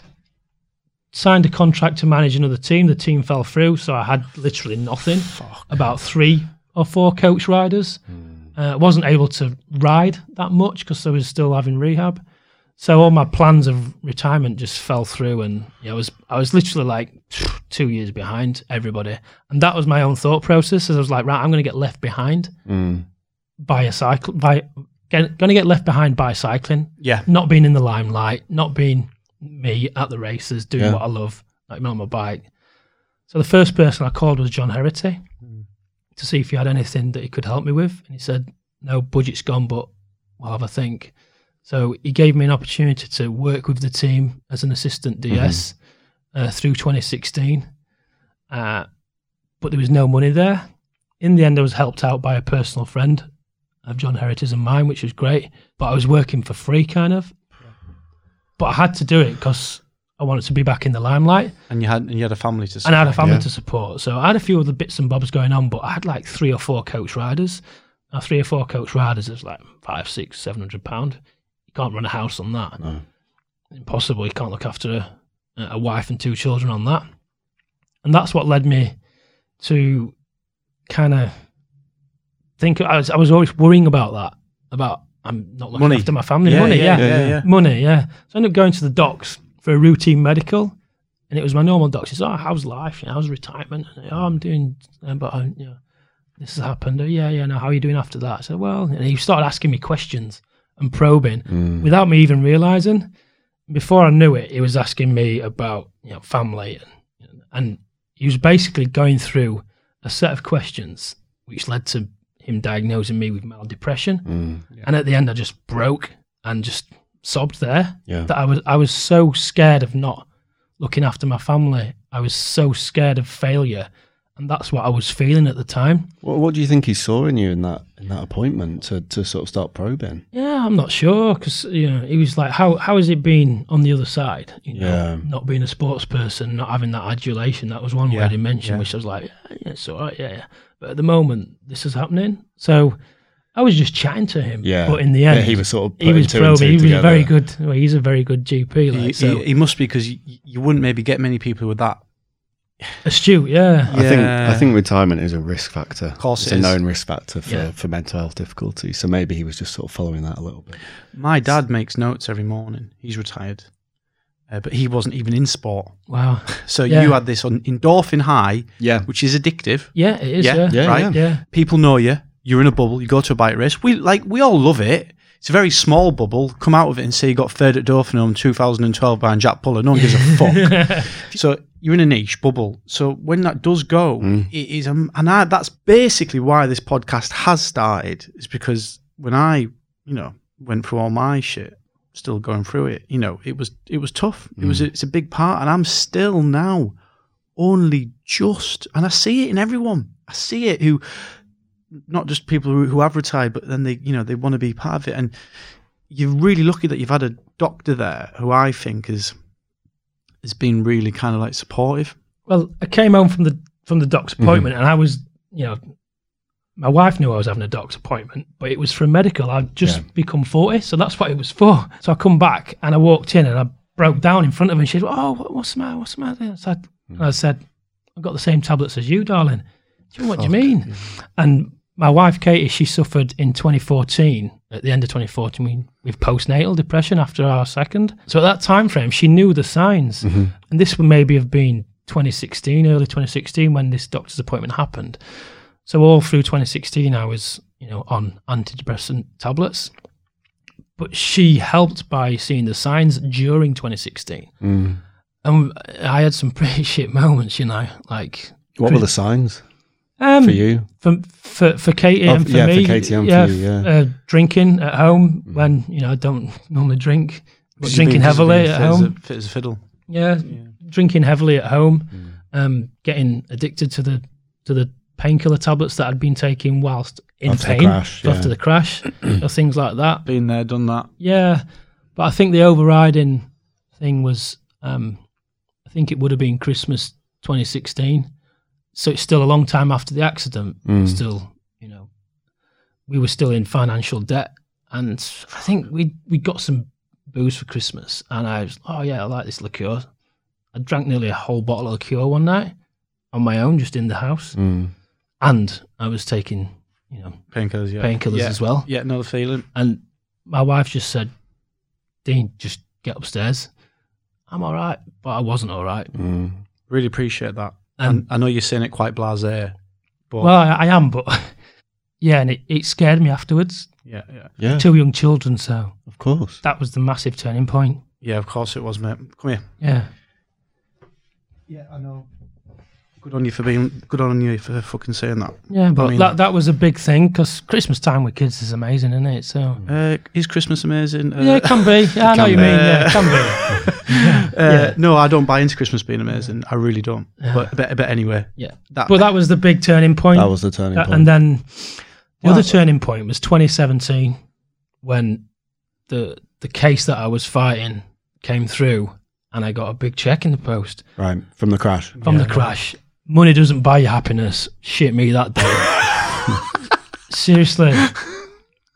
signed a contract to manage another team. The team fell through, so I had literally nothing. About three or four coach riders. Uh, wasn't able to ride that much because I was still having rehab. So all my plans of retirement just fell through, and yeah, I was I was literally like two years behind everybody, and that was my own thought process. As I was like, right, I'm going to get left behind Mm. by a cycle, by going to get left behind by cycling, Yeah, not being in the limelight, not being me at the races, doing Yeah. what I love, like on my bike. So the first person I called was John Herety to see if he had anything that he could help me with, and he said, "No, budget's gone, but we'll have a think." So he gave me an opportunity to work with the team as an assistant DS uh, through 2016. uh, but there was no money there. In the end, I was helped out by a personal friend of John Herety and mine, which was great. But I was working for free, kind of. But I had to do it because I wanted to be back in the limelight, And you had and you had a family to and I had a support. family Yeah. to support. So I had a few other bits and bobs going on, but I had like three or four coach riders. Now, three or four coach riders is like five, six, seven hundred pound. You can't run a house on that. No. Impossible. You can't look after a, a wife and two children on that. And that's what led me to kind of think. I was, I was always worrying about that. About I'm not looking Money. after my family. Yeah, money, yeah, yeah, yeah, yeah. money, yeah. So I ended up going to the docs for a routine medical, and it was my normal doctor. She said, "Oh, how's life? You know, how's retirement?" And, oh, I'm doing, uh, but uh, you know, this has happened. Oh, yeah, yeah. Now, how are you doing after that? I said, "Well," and he started asking me questions and probing Mm. without me even realizing. Before I knew it, he was asking me about you know family, and, and he was basically going through a set of questions which led to him diagnosing me with mild depression. Mm. And at the end, I just broke and just sobbed there. Yeah. That I was I was so scared of not looking after my family. I was so scared of failure, and that's what I was feeling at the time. What, what do you think he saw in you in that in that appointment to, to sort of start probing? Yeah, I'm not sure because you know he was like, how how has it been on the other side? You know, Yeah. not being a sports person, not having that adulation. That was one Yeah, word he mentioned, yeah. which I was like, yeah, yeah, it's all right, yeah, yeah. But at the moment, this is happening, so I was just chatting to him. Yeah. but in the end, Yeah, he was sort of he was putting two and probing. two He was together. very good. Well, he's a very good GP. Like He, so, he, he must be because you, you wouldn't maybe get many people with that. astute. Yeah, I think I think retirement is a risk factor. Of course it's it a known risk factor for, Yeah. for mental health difficulties. So maybe he was just sort of following that a little bit. My dad makes notes every morning. He's retired, uh, but he wasn't even in sport. wow. So Yeah. you had this on endorphin high, Yeah, which is addictive. Yeah, it is. Yeah, Yeah, yeah. yeah, right? yeah. People know you. You're in a bubble. You go to a bike race. We like we all love it. It's a very small bubble. Come out of it and say you got third at Dauphinum 2012 by Jack Puller. No one gives a fuck. so you're in a niche bubble. So when that does go, Mm. it is, um, and I, that's basically why this podcast has started. Is because when I, you know, went through all my shit, still going through it. You know, it was it was tough. It was it's a big part, and I'm still now only just, and I see it in everyone. I see it who, not just people who, who have retired, but then they, you know, they want to be part of it. And you're really lucky that you've had a doctor there who I think is has been really kind of like supportive. Well, I came home from the from the doc's mm-hmm. appointment, and I was, you know, my wife knew I was having a doc's appointment, but it was for a medical. I'd just Yeah. become forty, so that's what it was for. So I come back and I walked in and I broke down in front of her. And she said, "Oh, what's the matter? What's the matter?" I said, and I said, "I've got the same tablets as you, darling." She went, what do you mean? And my wife Katie, she suffered in 2014, at the end of 2014, with postnatal depression after our second. So at that time frame, she knew the signs, and this would maybe have been 2016, early 2016, when this doctor's appointment happened. So all through 2016, I was, you know, on antidepressant tablets. But she helped by seeing the signs during 2016. Mm. And I had some pretty shit moments, you know, like What were the signs um, for you? for for for Katie Oh, and for yeah, for me, Katie and for you, yeah. Uh, drinking at home when you know I don't normally drink, but drinking been- heavily at fit as a- home. fit as a fiddle. Yeah, drinking heavily at home, Mm. um, getting addicted to the to the painkiller tablets that I'd been taking whilst in After the pain crash, after the crash, or things like that. Been there, done that. Yeah, but I think the overriding thing was, um, I think it would have been Christmas 2016. So it's still a long time after the accident. Mm. Still, you know, we were still in financial debt, and I think we we got some booze for Christmas, and I was, oh yeah, I like this liqueur. I drank nearly a whole bottle of liqueur one night on my own, just in the house, Mm. and I was taking, you know, Painkillers, yeah. painkillers yeah. as well. Yeah, another feeling. And my wife just said, Dean, just get upstairs. I'm all right, but I wasn't all right. Mm. Really appreciate that. Um, and And I know you're saying it quite blasé, but well, I, I am, but yeah, and it, it scared me afterwards. yeah, yeah, Yeah, Two young children, so of course. that was the massive turning point. yeah. Of course it was, mate. Come here. Yeah. Yeah, I know. Good on you for being. Good on you for fucking saying that. Yeah, but mean that that was a big thing because Christmas time with kids is amazing, isn't it? So Uh, is Christmas amazing? Uh, yeah, it can be. Yeah, I know you be. mean. Yeah, it can be. uh, yeah. No, I don't buy into Christmas being amazing. I really don't. But, but but anyway, Yeah, that, but that was the big turning point. That was the turning point. and then the Well- other turning point was 2017 when the the case that I was fighting came through, and I got a big check in the post right from the crash. from the crash. Money doesn't buy you happiness. Shit me that day. Seriously,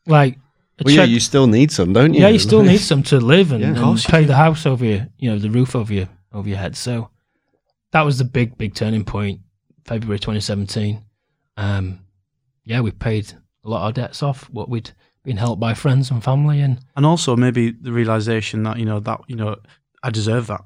like a Well, yeah, you still need some, don't you? yeah, you still need some to live and, Yeah. And pay the house over your, you know, the roof over your over your head. So that was the big, big turning point. February 2017. Um, yeah, we paid a lot of debts off. What we'd been helped by friends and family, and and also maybe the realization that you know that you know I deserve that.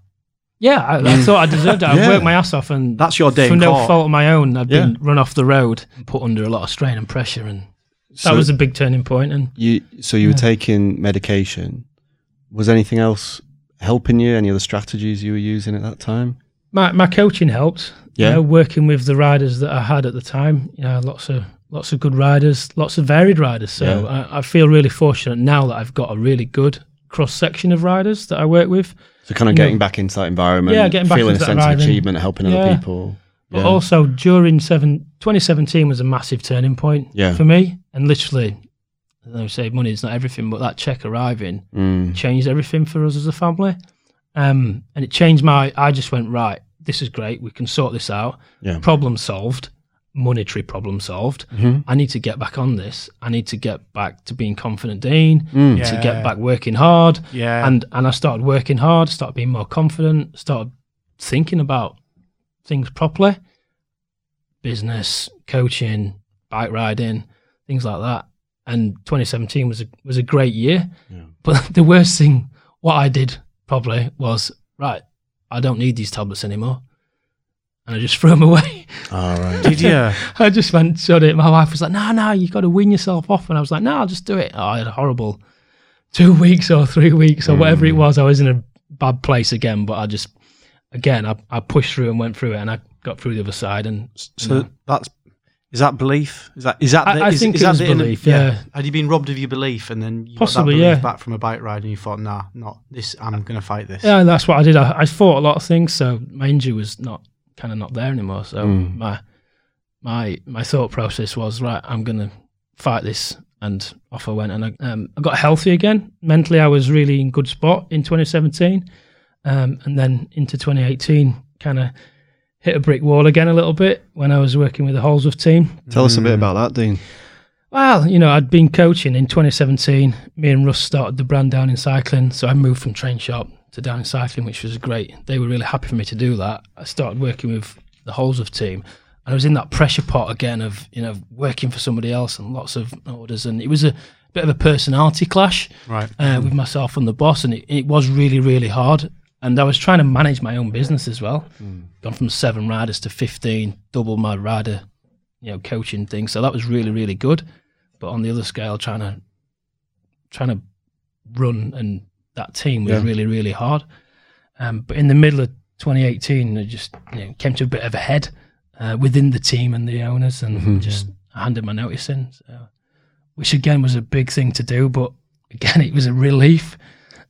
Yeah, I, I mm. thought I deserved it. I Yeah. worked my ass off, and That's your day for in no court. fault of my own, I've been Yeah. run off the road and put under a lot of strain and pressure, and that So was a big turning point. And you. So you were taking medication. Was anything else helping you? Any other strategies you were using at that time? my my coaching helped. Yeah. You know, working with the riders that I had at the time. You know, lots of lots of good riders, lots of varied riders. So Yeah. I, I feel really fortunate now that I've got a really good cross section of riders that I work with. So kind of You know- getting back into that environment, Yeah, getting back feeling into a that sense of achievement, helping Yeah. other people. But Yeah. also during seven, 2017 was a massive turning point Yeah. for me. And literally, I know say money is not everything, but that check arriving Mm. changed everything for us as a family. Um, and it changed my. I just went right. This is great. We can sort this out. Yeah. Problem solved. Monetary problem solved. Mhm. I need to get back on this. I need to get back to being confident Dean. Mm. To get back working hard. Yeah, And and I started working hard. Started being more confident. Started thinking about things properly. Business, coaching, bike riding, things like that. And 2017 was a was a great year. Yeah. But the worst thing, what I did probably was right. I don't need these tablets anymore, and I just threw them away. All right. did you? I just went shut it. My wife was like, "No, no, you've got to wean yourself off," and I was like, "No, I'll just do it." Oh, I had a horrible two weeks or three weeks or whatever it Mm. was. I was in a bad place again, but I just again I, I pushed through and went through it, and I got through the other side. And So that's is that belief? Is that is that? I- the, I is, think is it that was the inner- belief, yeah. Had you been robbed of your belief, and then you Possibly, got that belief yeah. back from a bike ride, and you thought, nah, not this. I'm gonna fight this. Yeah, that's what I did. I, I fought a lot of things, so my injury was not kind of not there anymore. So Mm. my my my thought process was right. I'm gonna fight this, and off I went. And I, um, I got healthy again. Mentally, I was really in good spot in 2017, um, and then into 2018, kind of hit a brick wall again a little bit when I was working with the Holdsworth team. Tell us a Mm. bit about that, Dean. Well, you know, I'd been coaching in 2017. Me and Russ started the brand Downing Cycling. So I moved from Train Sharp to Downing Cycling, which was great. They were really happy for me to do that. I started working with the Holdsworth team. And I was in that pressure pot again of, you know, working for somebody else and lots of orders. And it was a bit of a personality clash Right. uh, with myself and the boss. And it, it was really, really hard. And I was trying to manage my own business as well. Gone from seven riders to 15, double my rider, you know, coaching thing. So that was really, really good. But on the other scale, trying to trying to run and that team was Yeah. really, really hard. Um, but in the middle of 2018, it just you know, came to a bit of a head uh, within the team and the owners, and Mhm. just handed my notice in. So, which again was a big thing to do, but again it was a relief,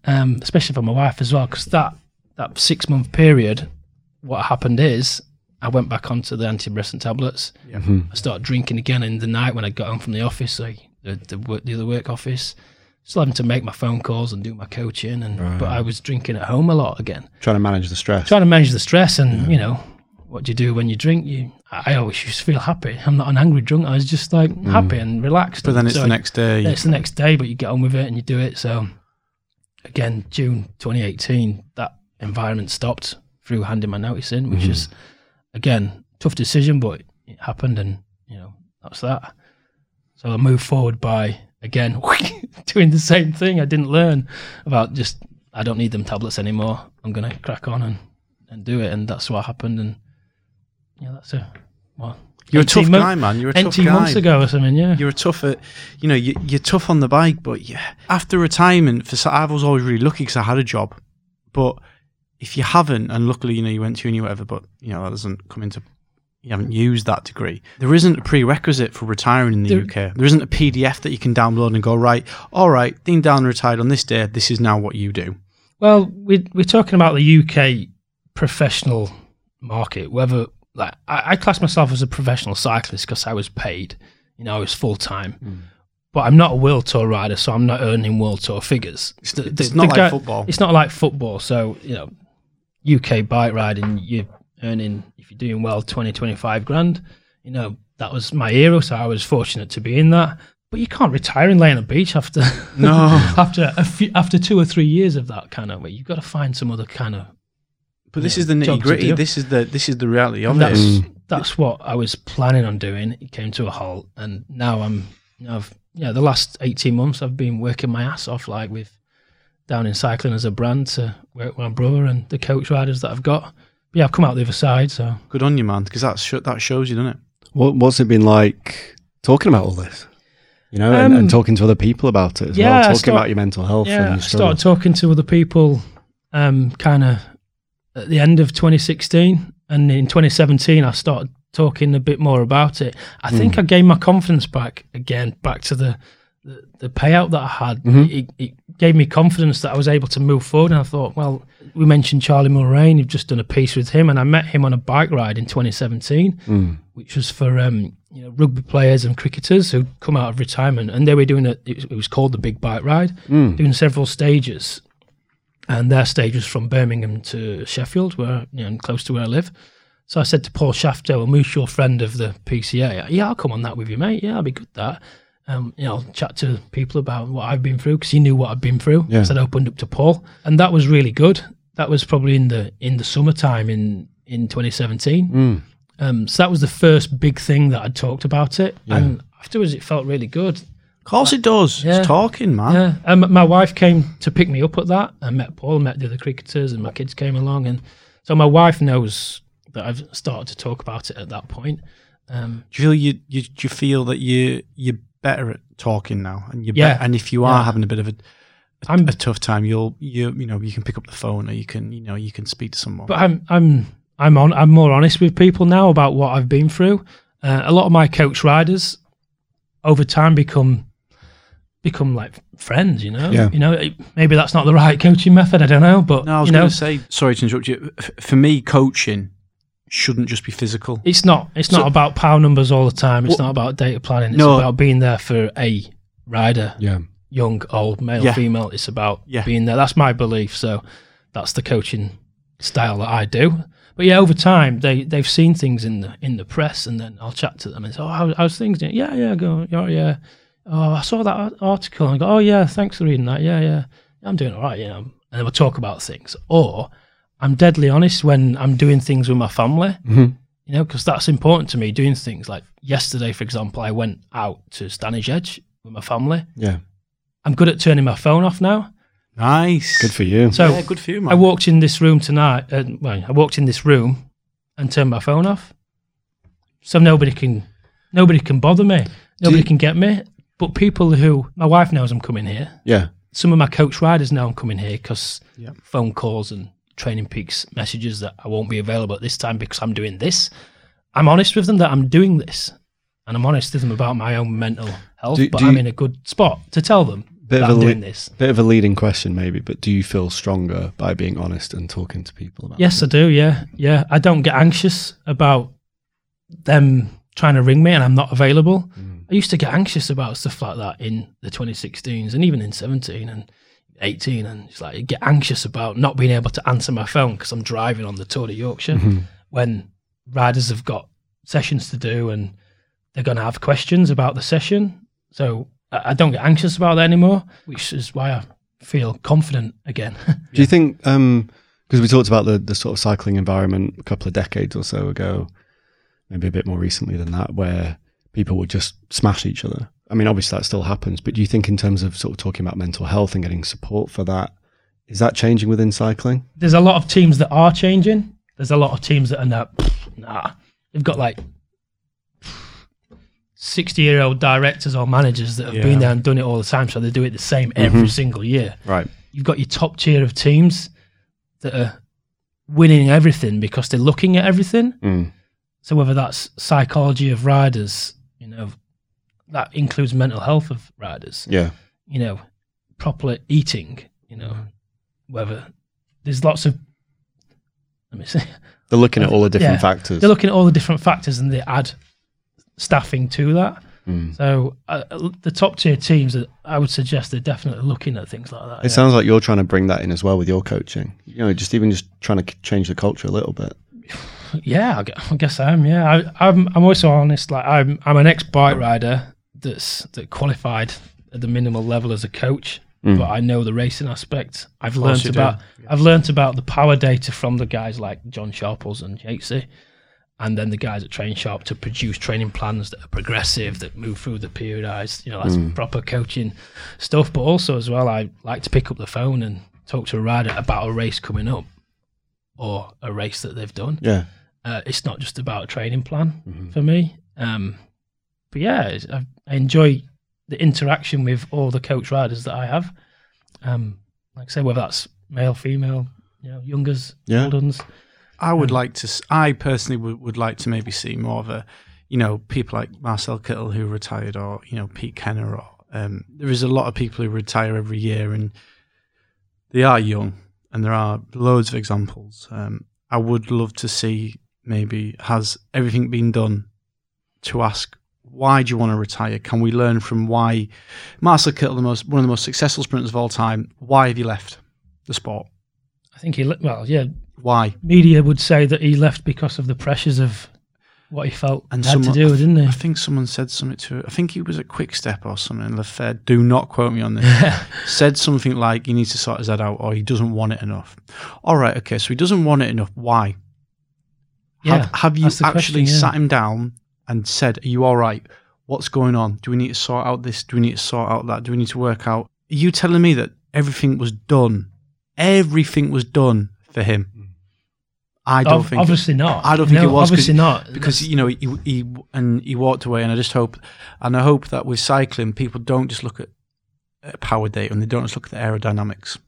um, especially for my wife as well, because that that six month period, what happened is I went back onto the antidepressant tablets. Mhm. I started drinking again in the night when I got home from the office, like the the, work, the other work office. Still having to make my phone calls and do my coaching, and but I was drinking at home a lot again, Trying to manage the stress. trying to manage the stress. And you know, what do you do when you drink? You, I always used to feel happy. I'm not an angry drunk. I was just like mm. happy and relaxed. But then it's So the next day. it's the next day, but you get on with it and you do it. So again, June 2018, that environment stopped through handing my notice in, which mm-hmm. is again tough decision, but it happened, and you know that's that. So I moved forward by again doing the same thing. I didn't learn about just I don't need them tablets anymore. I'm gonna crack on and and do it, and that's what happened. And yeah, that's a well. You're a tough mon- guy, man. You're a tough 18 guy. months ago or something, yeah. You're a tough, uh, you know, you, you're tough on the bike, but yeah, after retirement, for I was always really lucky because I had a job. But if you haven't, and luckily, you know, you went to uni, whatever, but you know that doesn't come into you haven't used that degree. There isn't a prerequisite for retiring in the There- UK. There isn't a PDF that you can download and go right. All right, Dean Downing retired on this day. This is now what you do. Well, we're, we're talking about the UK professional market. Whether like I, I class myself as a professional cyclist because I was paid, you know, I was full time. Hmm. But I'm not a world tour rider, so I'm not earning world tour figures. It's, The- it's the- not the like guy- football. It's not like football. So you know, UK bike riding, you're earning if you're doing well 20, 25 grand. You know, that was my era, so I was fortunate to be in that. But you can't retire and lay on the Beach after No. after a few, after two or three years of that kind of way. You've got to find some other kind of. But this Yeah, is the nitty gritty. This is the this is the reality of And that's it. that's what I was planning on doing. It came to a halt, and now I'm. Now I've yeah, the last eighteen months I've been working my ass off, like with Downing Cycling as a brand to work with my brother and the coach riders that I've got. But yeah, I've come out the other side, so Good on you, man, because that sh- that shows you, doesn't it? What, what's it been like talking about all this? You know, and, Um, and talking to other people about it as yeah, well. Talking start- about your mental health and yeah, I started struggles. talking to other people, um, kind of at the end of 2016, and in 2017 I started talking a bit more about it. I think I gained my confidence back again, back to the the, the payout that I had. It, it gave me confidence that I was able to move forward. And I thought, well, we mentioned Charlie Mulrain. You've just done a piece with him, and I met him on a bike ride in 2017 which was for um, you know rugby players and cricketers who'd come out of retirement, and they were doing a. It was, it was called the Big Bike Ride, doing several stages, and their stage was from Birmingham to Sheffield, where you know close to where I live. So I said to Paul Shafto, a mutual friend of the PCA, yeah, I'll come on that with you, mate. Yeah, I'll be good at that. Um, you know, chat to people about what I've been through because he knew what I'd been through. Yeah. So I opened up to Paul, and that was really good. That was probably in the in the summertime in in 2017. Um, so that was the first big thing that I'd talked about it, and afterwards it felt really good. Of course it does. Yeah. It's talking, man. Yeah, and my wife came to pick me up at that. I met Paul, met the other cricketers, and my kids came along, and so my wife knows that I've started to talk about it at that point. Um, Do you feel you, you do you feel that you you're better at talking now, and you Yeah. and if you are Yeah. having a bit of a I'm a tough time, you'll you you know you can pick up the phone or you can you know you can speak to someone. but I'm I'm I'm on I'm more honest with people now about what I've been through. Uh, a lot of my coach riders over time become become like friends. You know, Yeah. you know it- maybe that's not the right coaching method. I don't know, but no, I was you going to say sorry to interrupt you. F- For me, coaching shouldn't just be physical. It's not. It's not about power numbers all the time. It's Well- not about data planning. It's No. about being there for a rider, Yeah. young, old, male, Yeah. female. It's about Yeah. being there. That's my belief. So that's the coaching style that I do. But yeah, over time they they've seen things in the in the press, and then I'll chat to them and say, "Oh, how, how's things?" doing?" Yeah, yeah, go. Oh, yeah. Oh, I saw that article and I go, "Oh, yeah, thanks for reading that." Yeah, yeah, I'm doing all right. You know, and then we'll talk about things. Or I'm deadly honest when I'm doing things with my family you know, because that's important to me. Doing things like yesterday, for example, I went out to Stanage Edge with my family. Yeah. I'm good at turning my phone off now. Nice, Good for you. So yeah, good for you, man. I walked in this room tonight. Uh, well, I walked in this room and turned my phone off, so nobody can nobody can bother me. Nobody you- can get me. But people who my wife knows I'm coming here. yeah. Some of my coach riders know I'm coming here because Yeah. phone calls and TrainingPeaks messages that I won't be available at this time because I'm doing this. I'm honest with them that I'm doing this, and I'm honest with them about my own mental health. Do- but do I'm you- in a good spot to tell them that I'm li- doing this. Bit of a leading question, maybe, but do you feel stronger by being honest and talking to people about Yes, it? I do. Yeah, yeah. I don't get anxious about them trying to ring me and I'm not available. Mm. I used to get anxious about stuff like that in the 2016s and even in 17 and 18, and it's like I get anxious about not being able to answer my phone because I'm driving on the Tour de Yorkshire mm-hmm. when riders have got sessions to do and they're going to have questions about the session. So I I don't get anxious about that anymore, which is why I feel confident again. Do you think, um, because we talked about the, the sort of cycling environment a couple of decades or so ago, maybe a bit more recently than that, where people would just smash each other? I mean, obviously that still happens, but do you think, in terms of sort of talking about mental health and getting support for that, is that changing within cycling? there's a lot of teams that are changing. There's a lot of teams that are now, nah. They've got like 60 year old directors or managers that have Yeah. been there and done it all the time. So they do it the same every single year. Right. You've got your top tier of teams that are winning everything because they're looking at everything. Mm. So whether that's psychology of riders, you know, that includes mental health of riders. Yeah. You know, proper eating. You know, whether there's lots of. Let me see. They're looking at all the different Yeah. factors. They're looking at all the different factors and they add staffing to that. Mm. So uh, the top tier teams, I would suggest they're definitely looking at things like that. It yeah. sounds like you're trying to bring that in as well with your coaching. You know, just even just trying to change the culture a little bit. Yeah, I guess I am. Yeah, I, I'm. I'm also honest. Like I'm. I'm an ex bike rider that's that qualified at the minimal level as a coach, Mm. but I know the racing aspect. I've course learned you do. about. I've learned about the power data from the guys like John Sharples and Yatesy, and then the guys at Train Sharp to produce training plans that are progressive, that move through the periodized. You know, that's proper coaching stuff. But also as well, I like to pick up the phone and talk to a rider about a race coming up or a race that they've done Yeah. uh, it's not just about a training plan Mhm. for me. Um, but yeah, it's- I, I enjoy the interaction with all the coach riders that I have. Um, like I say, whether that's male, female, you know, youngers, Yeah. old ones. I would Um, like to. I personally would, would like to maybe see more of a, you know, people like Marcel Kittel who retired, or you know, Pete Kennaugh, or um, there is a lot of people who retire every year, and they are young, and there are loads of examples. Um, I would love to see maybe has everything been done to ask why do you want to retire? Can we learn from why Marcel Kittel, the most one of the most successful sprinters of all time, why have you left the sport? I think he, le- well, yeah, Why? media would say that he left because of the pressures of what he felt And had to someone- do, didn't he? I think someone said something to I think he was at Quick Step or something. Lefevere, do not quote me on this. said something like he needs to sort his head out or he doesn't want it enough. All right, okay, so he doesn't want it enough. Why? Yeah, have, have you actually question, yeah. sat him down and said, Are you all right? What's going on? Do we need to sort out this? Do we need to sort out that? Do we need to work out? Are you telling me that everything was done? Everything was done for him. I don't Ob- think obviously not. I don't think No, it was Obviously not. because That's- you know he, he and he walked away and i just hope and i hope that with cycling people don't just look at power data and they don't just look at the aerodynamics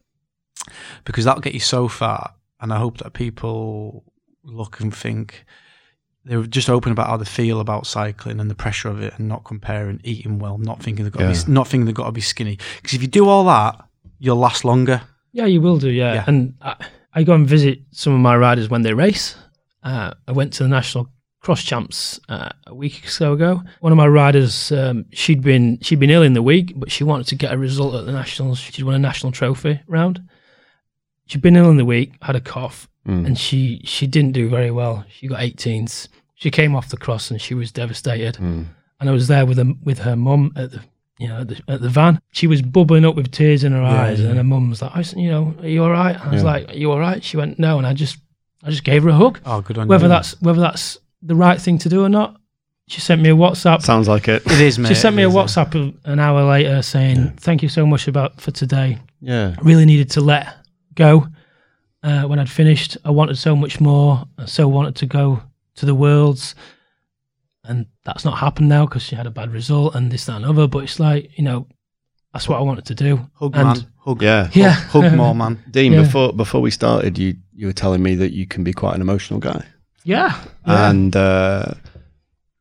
because that'll get you so far and i hope that people look and think they're just open about how they feel about cycling and the pressure of it and not comparing eating well not thinking they've got to be not thinking they've got to be skinny because if you do all that you'll last longer Yeah, you will do. Yeah, Yeah. and I, I go and visit some of my riders when they race. Uh, I went to the national cross champs uh, a week or so ago. One of my riders, um, she'd been she'd been ill in the week, but she wanted to get a result at the nationals. She'd won a national trophy round. She'd been ill in the week, had a cough, Mm. and she she didn't do very well. She got 18s. She came off the cross and she was devastated Mm. and I was there with her, with her mum at the you know at the, at the van. She was bubbling up with tears in her Yeah, eyes, yeah. and her mum was like, I said, "You know, are you all right?" I was Yeah. like, "Are you all right?" She went, "No," and I just I just gave her a hug. oh good on Whether you that's whether that's the right thing to do or not, she sent me a WhatsApp. Sounds like it. it is mate She sent me a WhatsApp a- an hour later saying, "Thank you so much about for today. Yeah. Really needed to let go uh, when I'd finished. I wanted so much more. I so wanted to go to the worlds, and that's not happened now because she had a bad result and this that and other. But it's like you know, that's what I wanted to do. hug and- man hug Yeah. Yeah. hug, hug more man Dean, Yeah. before before we started, you you were telling me that you can be quite an emotional guy. Yeah, yeah. And uh,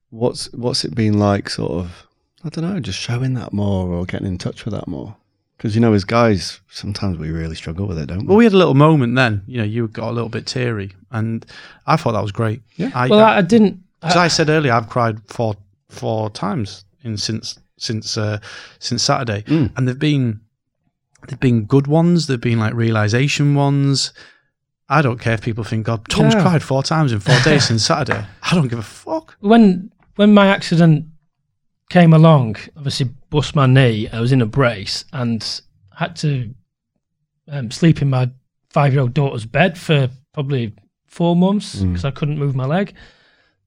what's what's it been like, sort of? I don't know, just showing that more or getting in touch with that more. Because you know, as guys, sometimes we really struggle with it, don't we? Well, we had a little moment then. You know, you got a little bit teary, and I thought that was great. Yeah. I, well, I, I didn't. as I said earlier, I've cried four four times in since since uh, since Saturday, Mm. and they've been they've been good ones. They've been like realization ones. I don't care if people think, "God, Tom's Yeah. cried four times in four days since Saturday." I don't give a fuck. when when my accident came along, obviously bust my knee. I was in a brace and had to um, sleep in my five year old daughter's bed for probably four months Mm. because I couldn't move my leg.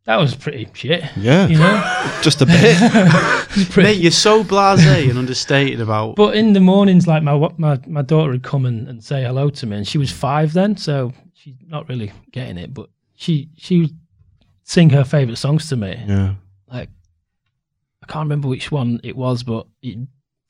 That was pretty shit. yeah, You know, just a bit. Pretty- Mate, you're so blasé and understated about. But in the mornings, like my my my daughter would come and, and say hello to me, and she was five then, so she's not really getting it. But she she would sing her favorite songs to me. yeah, Like I can't remember which one it was, but it,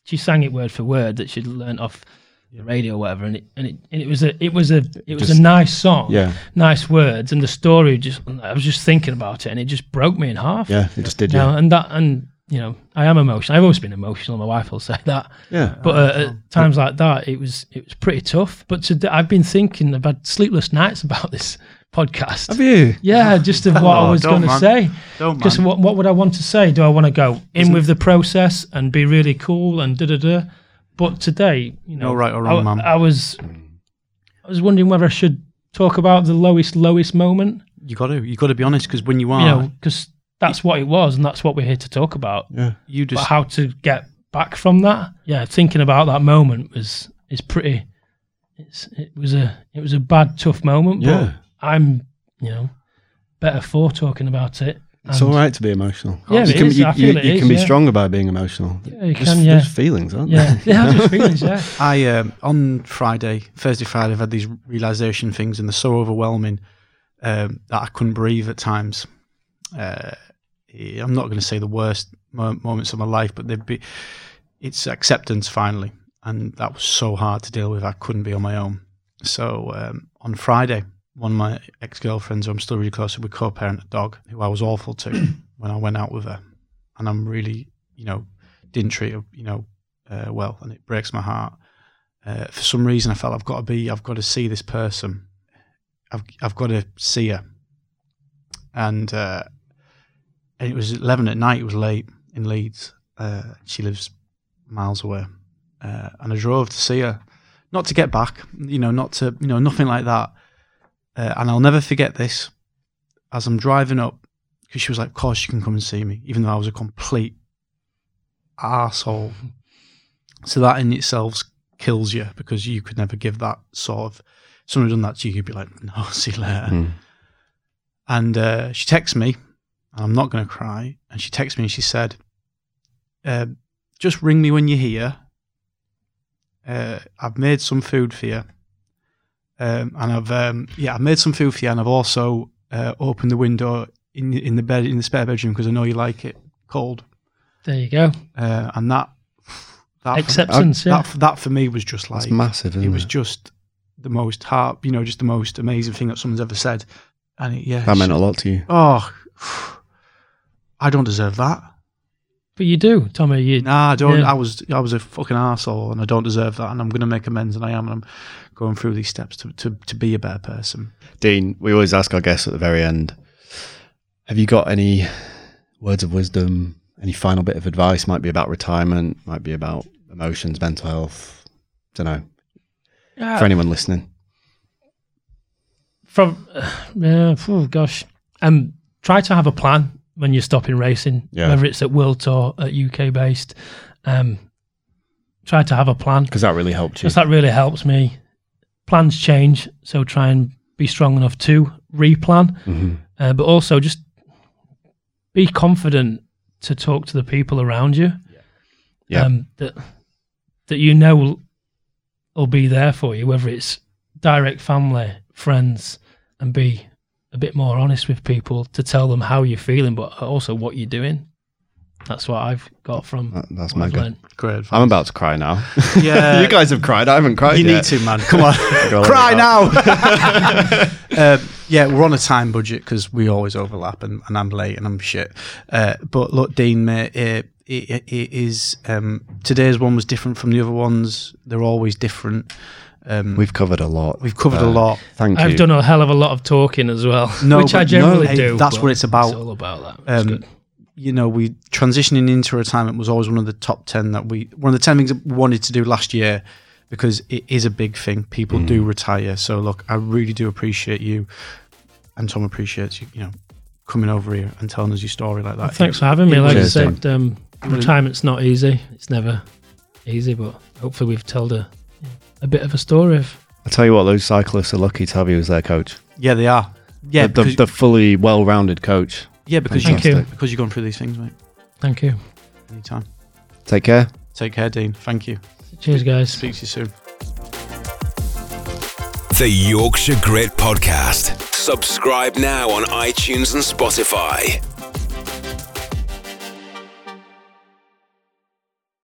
she sang it word for word that she'd learnt off the radio or whatever, and it and it, and it was a it was a it was Just- a nice song, Yeah. nice words, and the story just I was just thinking about it, and it just broke me in half. Yeah, it just did You you. know, and that and you know I am emotional. I've always been emotional. My wife will say that. Yeah. But uh, at times like that, it was it was pretty tough. But today, I've been thinking, I've had sleepless nights about this podcast. Have you? Yeah, ah, just of what I Oh, was going to say. Don't Just man. what what would I want to say? Do I want to go in with the process and be really cool and da da da? But today, you know, No right or wrong, I, man. I was I was wondering whether I should talk about the lowest lowest moment. You got to you got to be honest because when you are, You know, because that's what it was, and that's what we're here to talk about. Yeah. you But just how to get back from that? Yeah, thinking about that moment was is pretty. It's it was a it was a bad tough moment. Yeah. But I'm you know better for talking about it. It's And- all right to be emotional. Yeah, you it can, is. You, I you- it you is, can be yeah. stronger by being emotional. Yeah, you There's- can. Yeah, There's feelings, aren't yeah, there? yeah. Just feelings. Yeah. I um, on Friday, Thursday, Friday, I've had these realization things, and they're so overwhelming um, that I couldn't breathe at times. Uh, I'm not going to say the worst mo- moments of my life, but they'd be. It's acceptance finally, and that was so hard to deal with. I couldn't be on my own. So um, on Friday, one of my ex girlfriends, who I'm still really close with, we co-parent a dog who I was awful to when I went out with her, and I'm really, you know, didn't treat her, you know, uh, well, and it breaks my heart. Uh, for some reason, I felt I've got to be, I've got to see this person. I've, I've got to see her. And, uh, and it was 11 at night, it was late in Leeds. Uh, she lives miles away. Uh, and I drove to see her, not to get back, you know, not to, you know, nothing like that. Uh, and I'll never forget this. As I'm driving up, because she was like, of course you can come and see me, even though I was a complete arsehole. So that in itself kills you because you could never give that sort of. Someone done that to you, you'd be like, no, see you later. Mm. And uh, she texts me, and I'm not going to cry. And she texts me and she said, uh, just ring me when you're here. Uh, I've made some food for you. Um, and I've um, yeah, I've made some food for you, and I've also uh, opened the window in in the bed in the spare bedroom because I know you like it cold. There you go. Uh, and that that Acceptance. yeah. that that for me was just like It's massive, isn't it it? was just the most heart, you know, just the most amazing thing that someone's ever said. And it, yeah, that meant a lot to you. Oh, I don't deserve that. But you do, Tommy. You Nah, I don't. Yeah. I was I was a fucking asshole, and I don't deserve that. And I'm going to make amends, and I am. And I'm going through these steps to, to, to be a better person. Dean, we always ask our guests at the very end have you got any words of wisdom, any final bit of advice? Might be about retirement, might be about emotions, mental health. Don't know. Yeah. For anyone listening. from yeah, oh gosh, um, try to have a plan when you're stopping racing, Yeah. whether it's at World Tour, at UK based. Um, try to have a plan Because that really helped you. because that really helps me. Plans change, so try and be strong enough to replan, Mhm. uh, but also just be confident to talk to the people around you. Yeah. Um, that that you know will, will be there for you, whether it's direct family, friends, and be a bit more honest with people to tell them how you're feeling, but also what you're doing. That's what I've got from That- that's my I've mega. learned. Great. advice. I'm about to cry now. Yeah. you guys have cried. I haven't cried You yet. need to, man. Come on, cry now. uh, yeah, we're on a time budget because we always overlap, and, and I'm late and I'm shit. Uh, but look, Dean, mate, it, it, it is um, today's one was different from the other ones. They're always different. Um, We've covered a lot. we've covered a Uh, lot. Thank you. I've done a hell of a lot of talking as well, No, which I generally no, do. that's what it's about. It's all about that. It's Um, good. You know, we transitioning into retirement was always one of the top 10 that we, one of the 10 things that we wanted to do last year because it is a big thing. People do retire. So, look, I really do appreciate you and Tom appreciates you, you know, coming over here and telling us your story like that. Well, thanks for having me. it Like I said, um, retirement's not easy. It's never easy, but hopefully we've told a a bit of a story of I tell you what, those cyclists are lucky to have you as their coach. Yeah, they are. Yeah, the, the, the fully well-rounded coach. Yeah, because, Thank you, you. because you've gone through these things, mate. Thank you. Anytime. Take care. Take care, Dean. Thank you. Cheers, guys. Speak to you soon. The Yorkshire Grit Podcast. Subscribe now on iTunes and Spotify.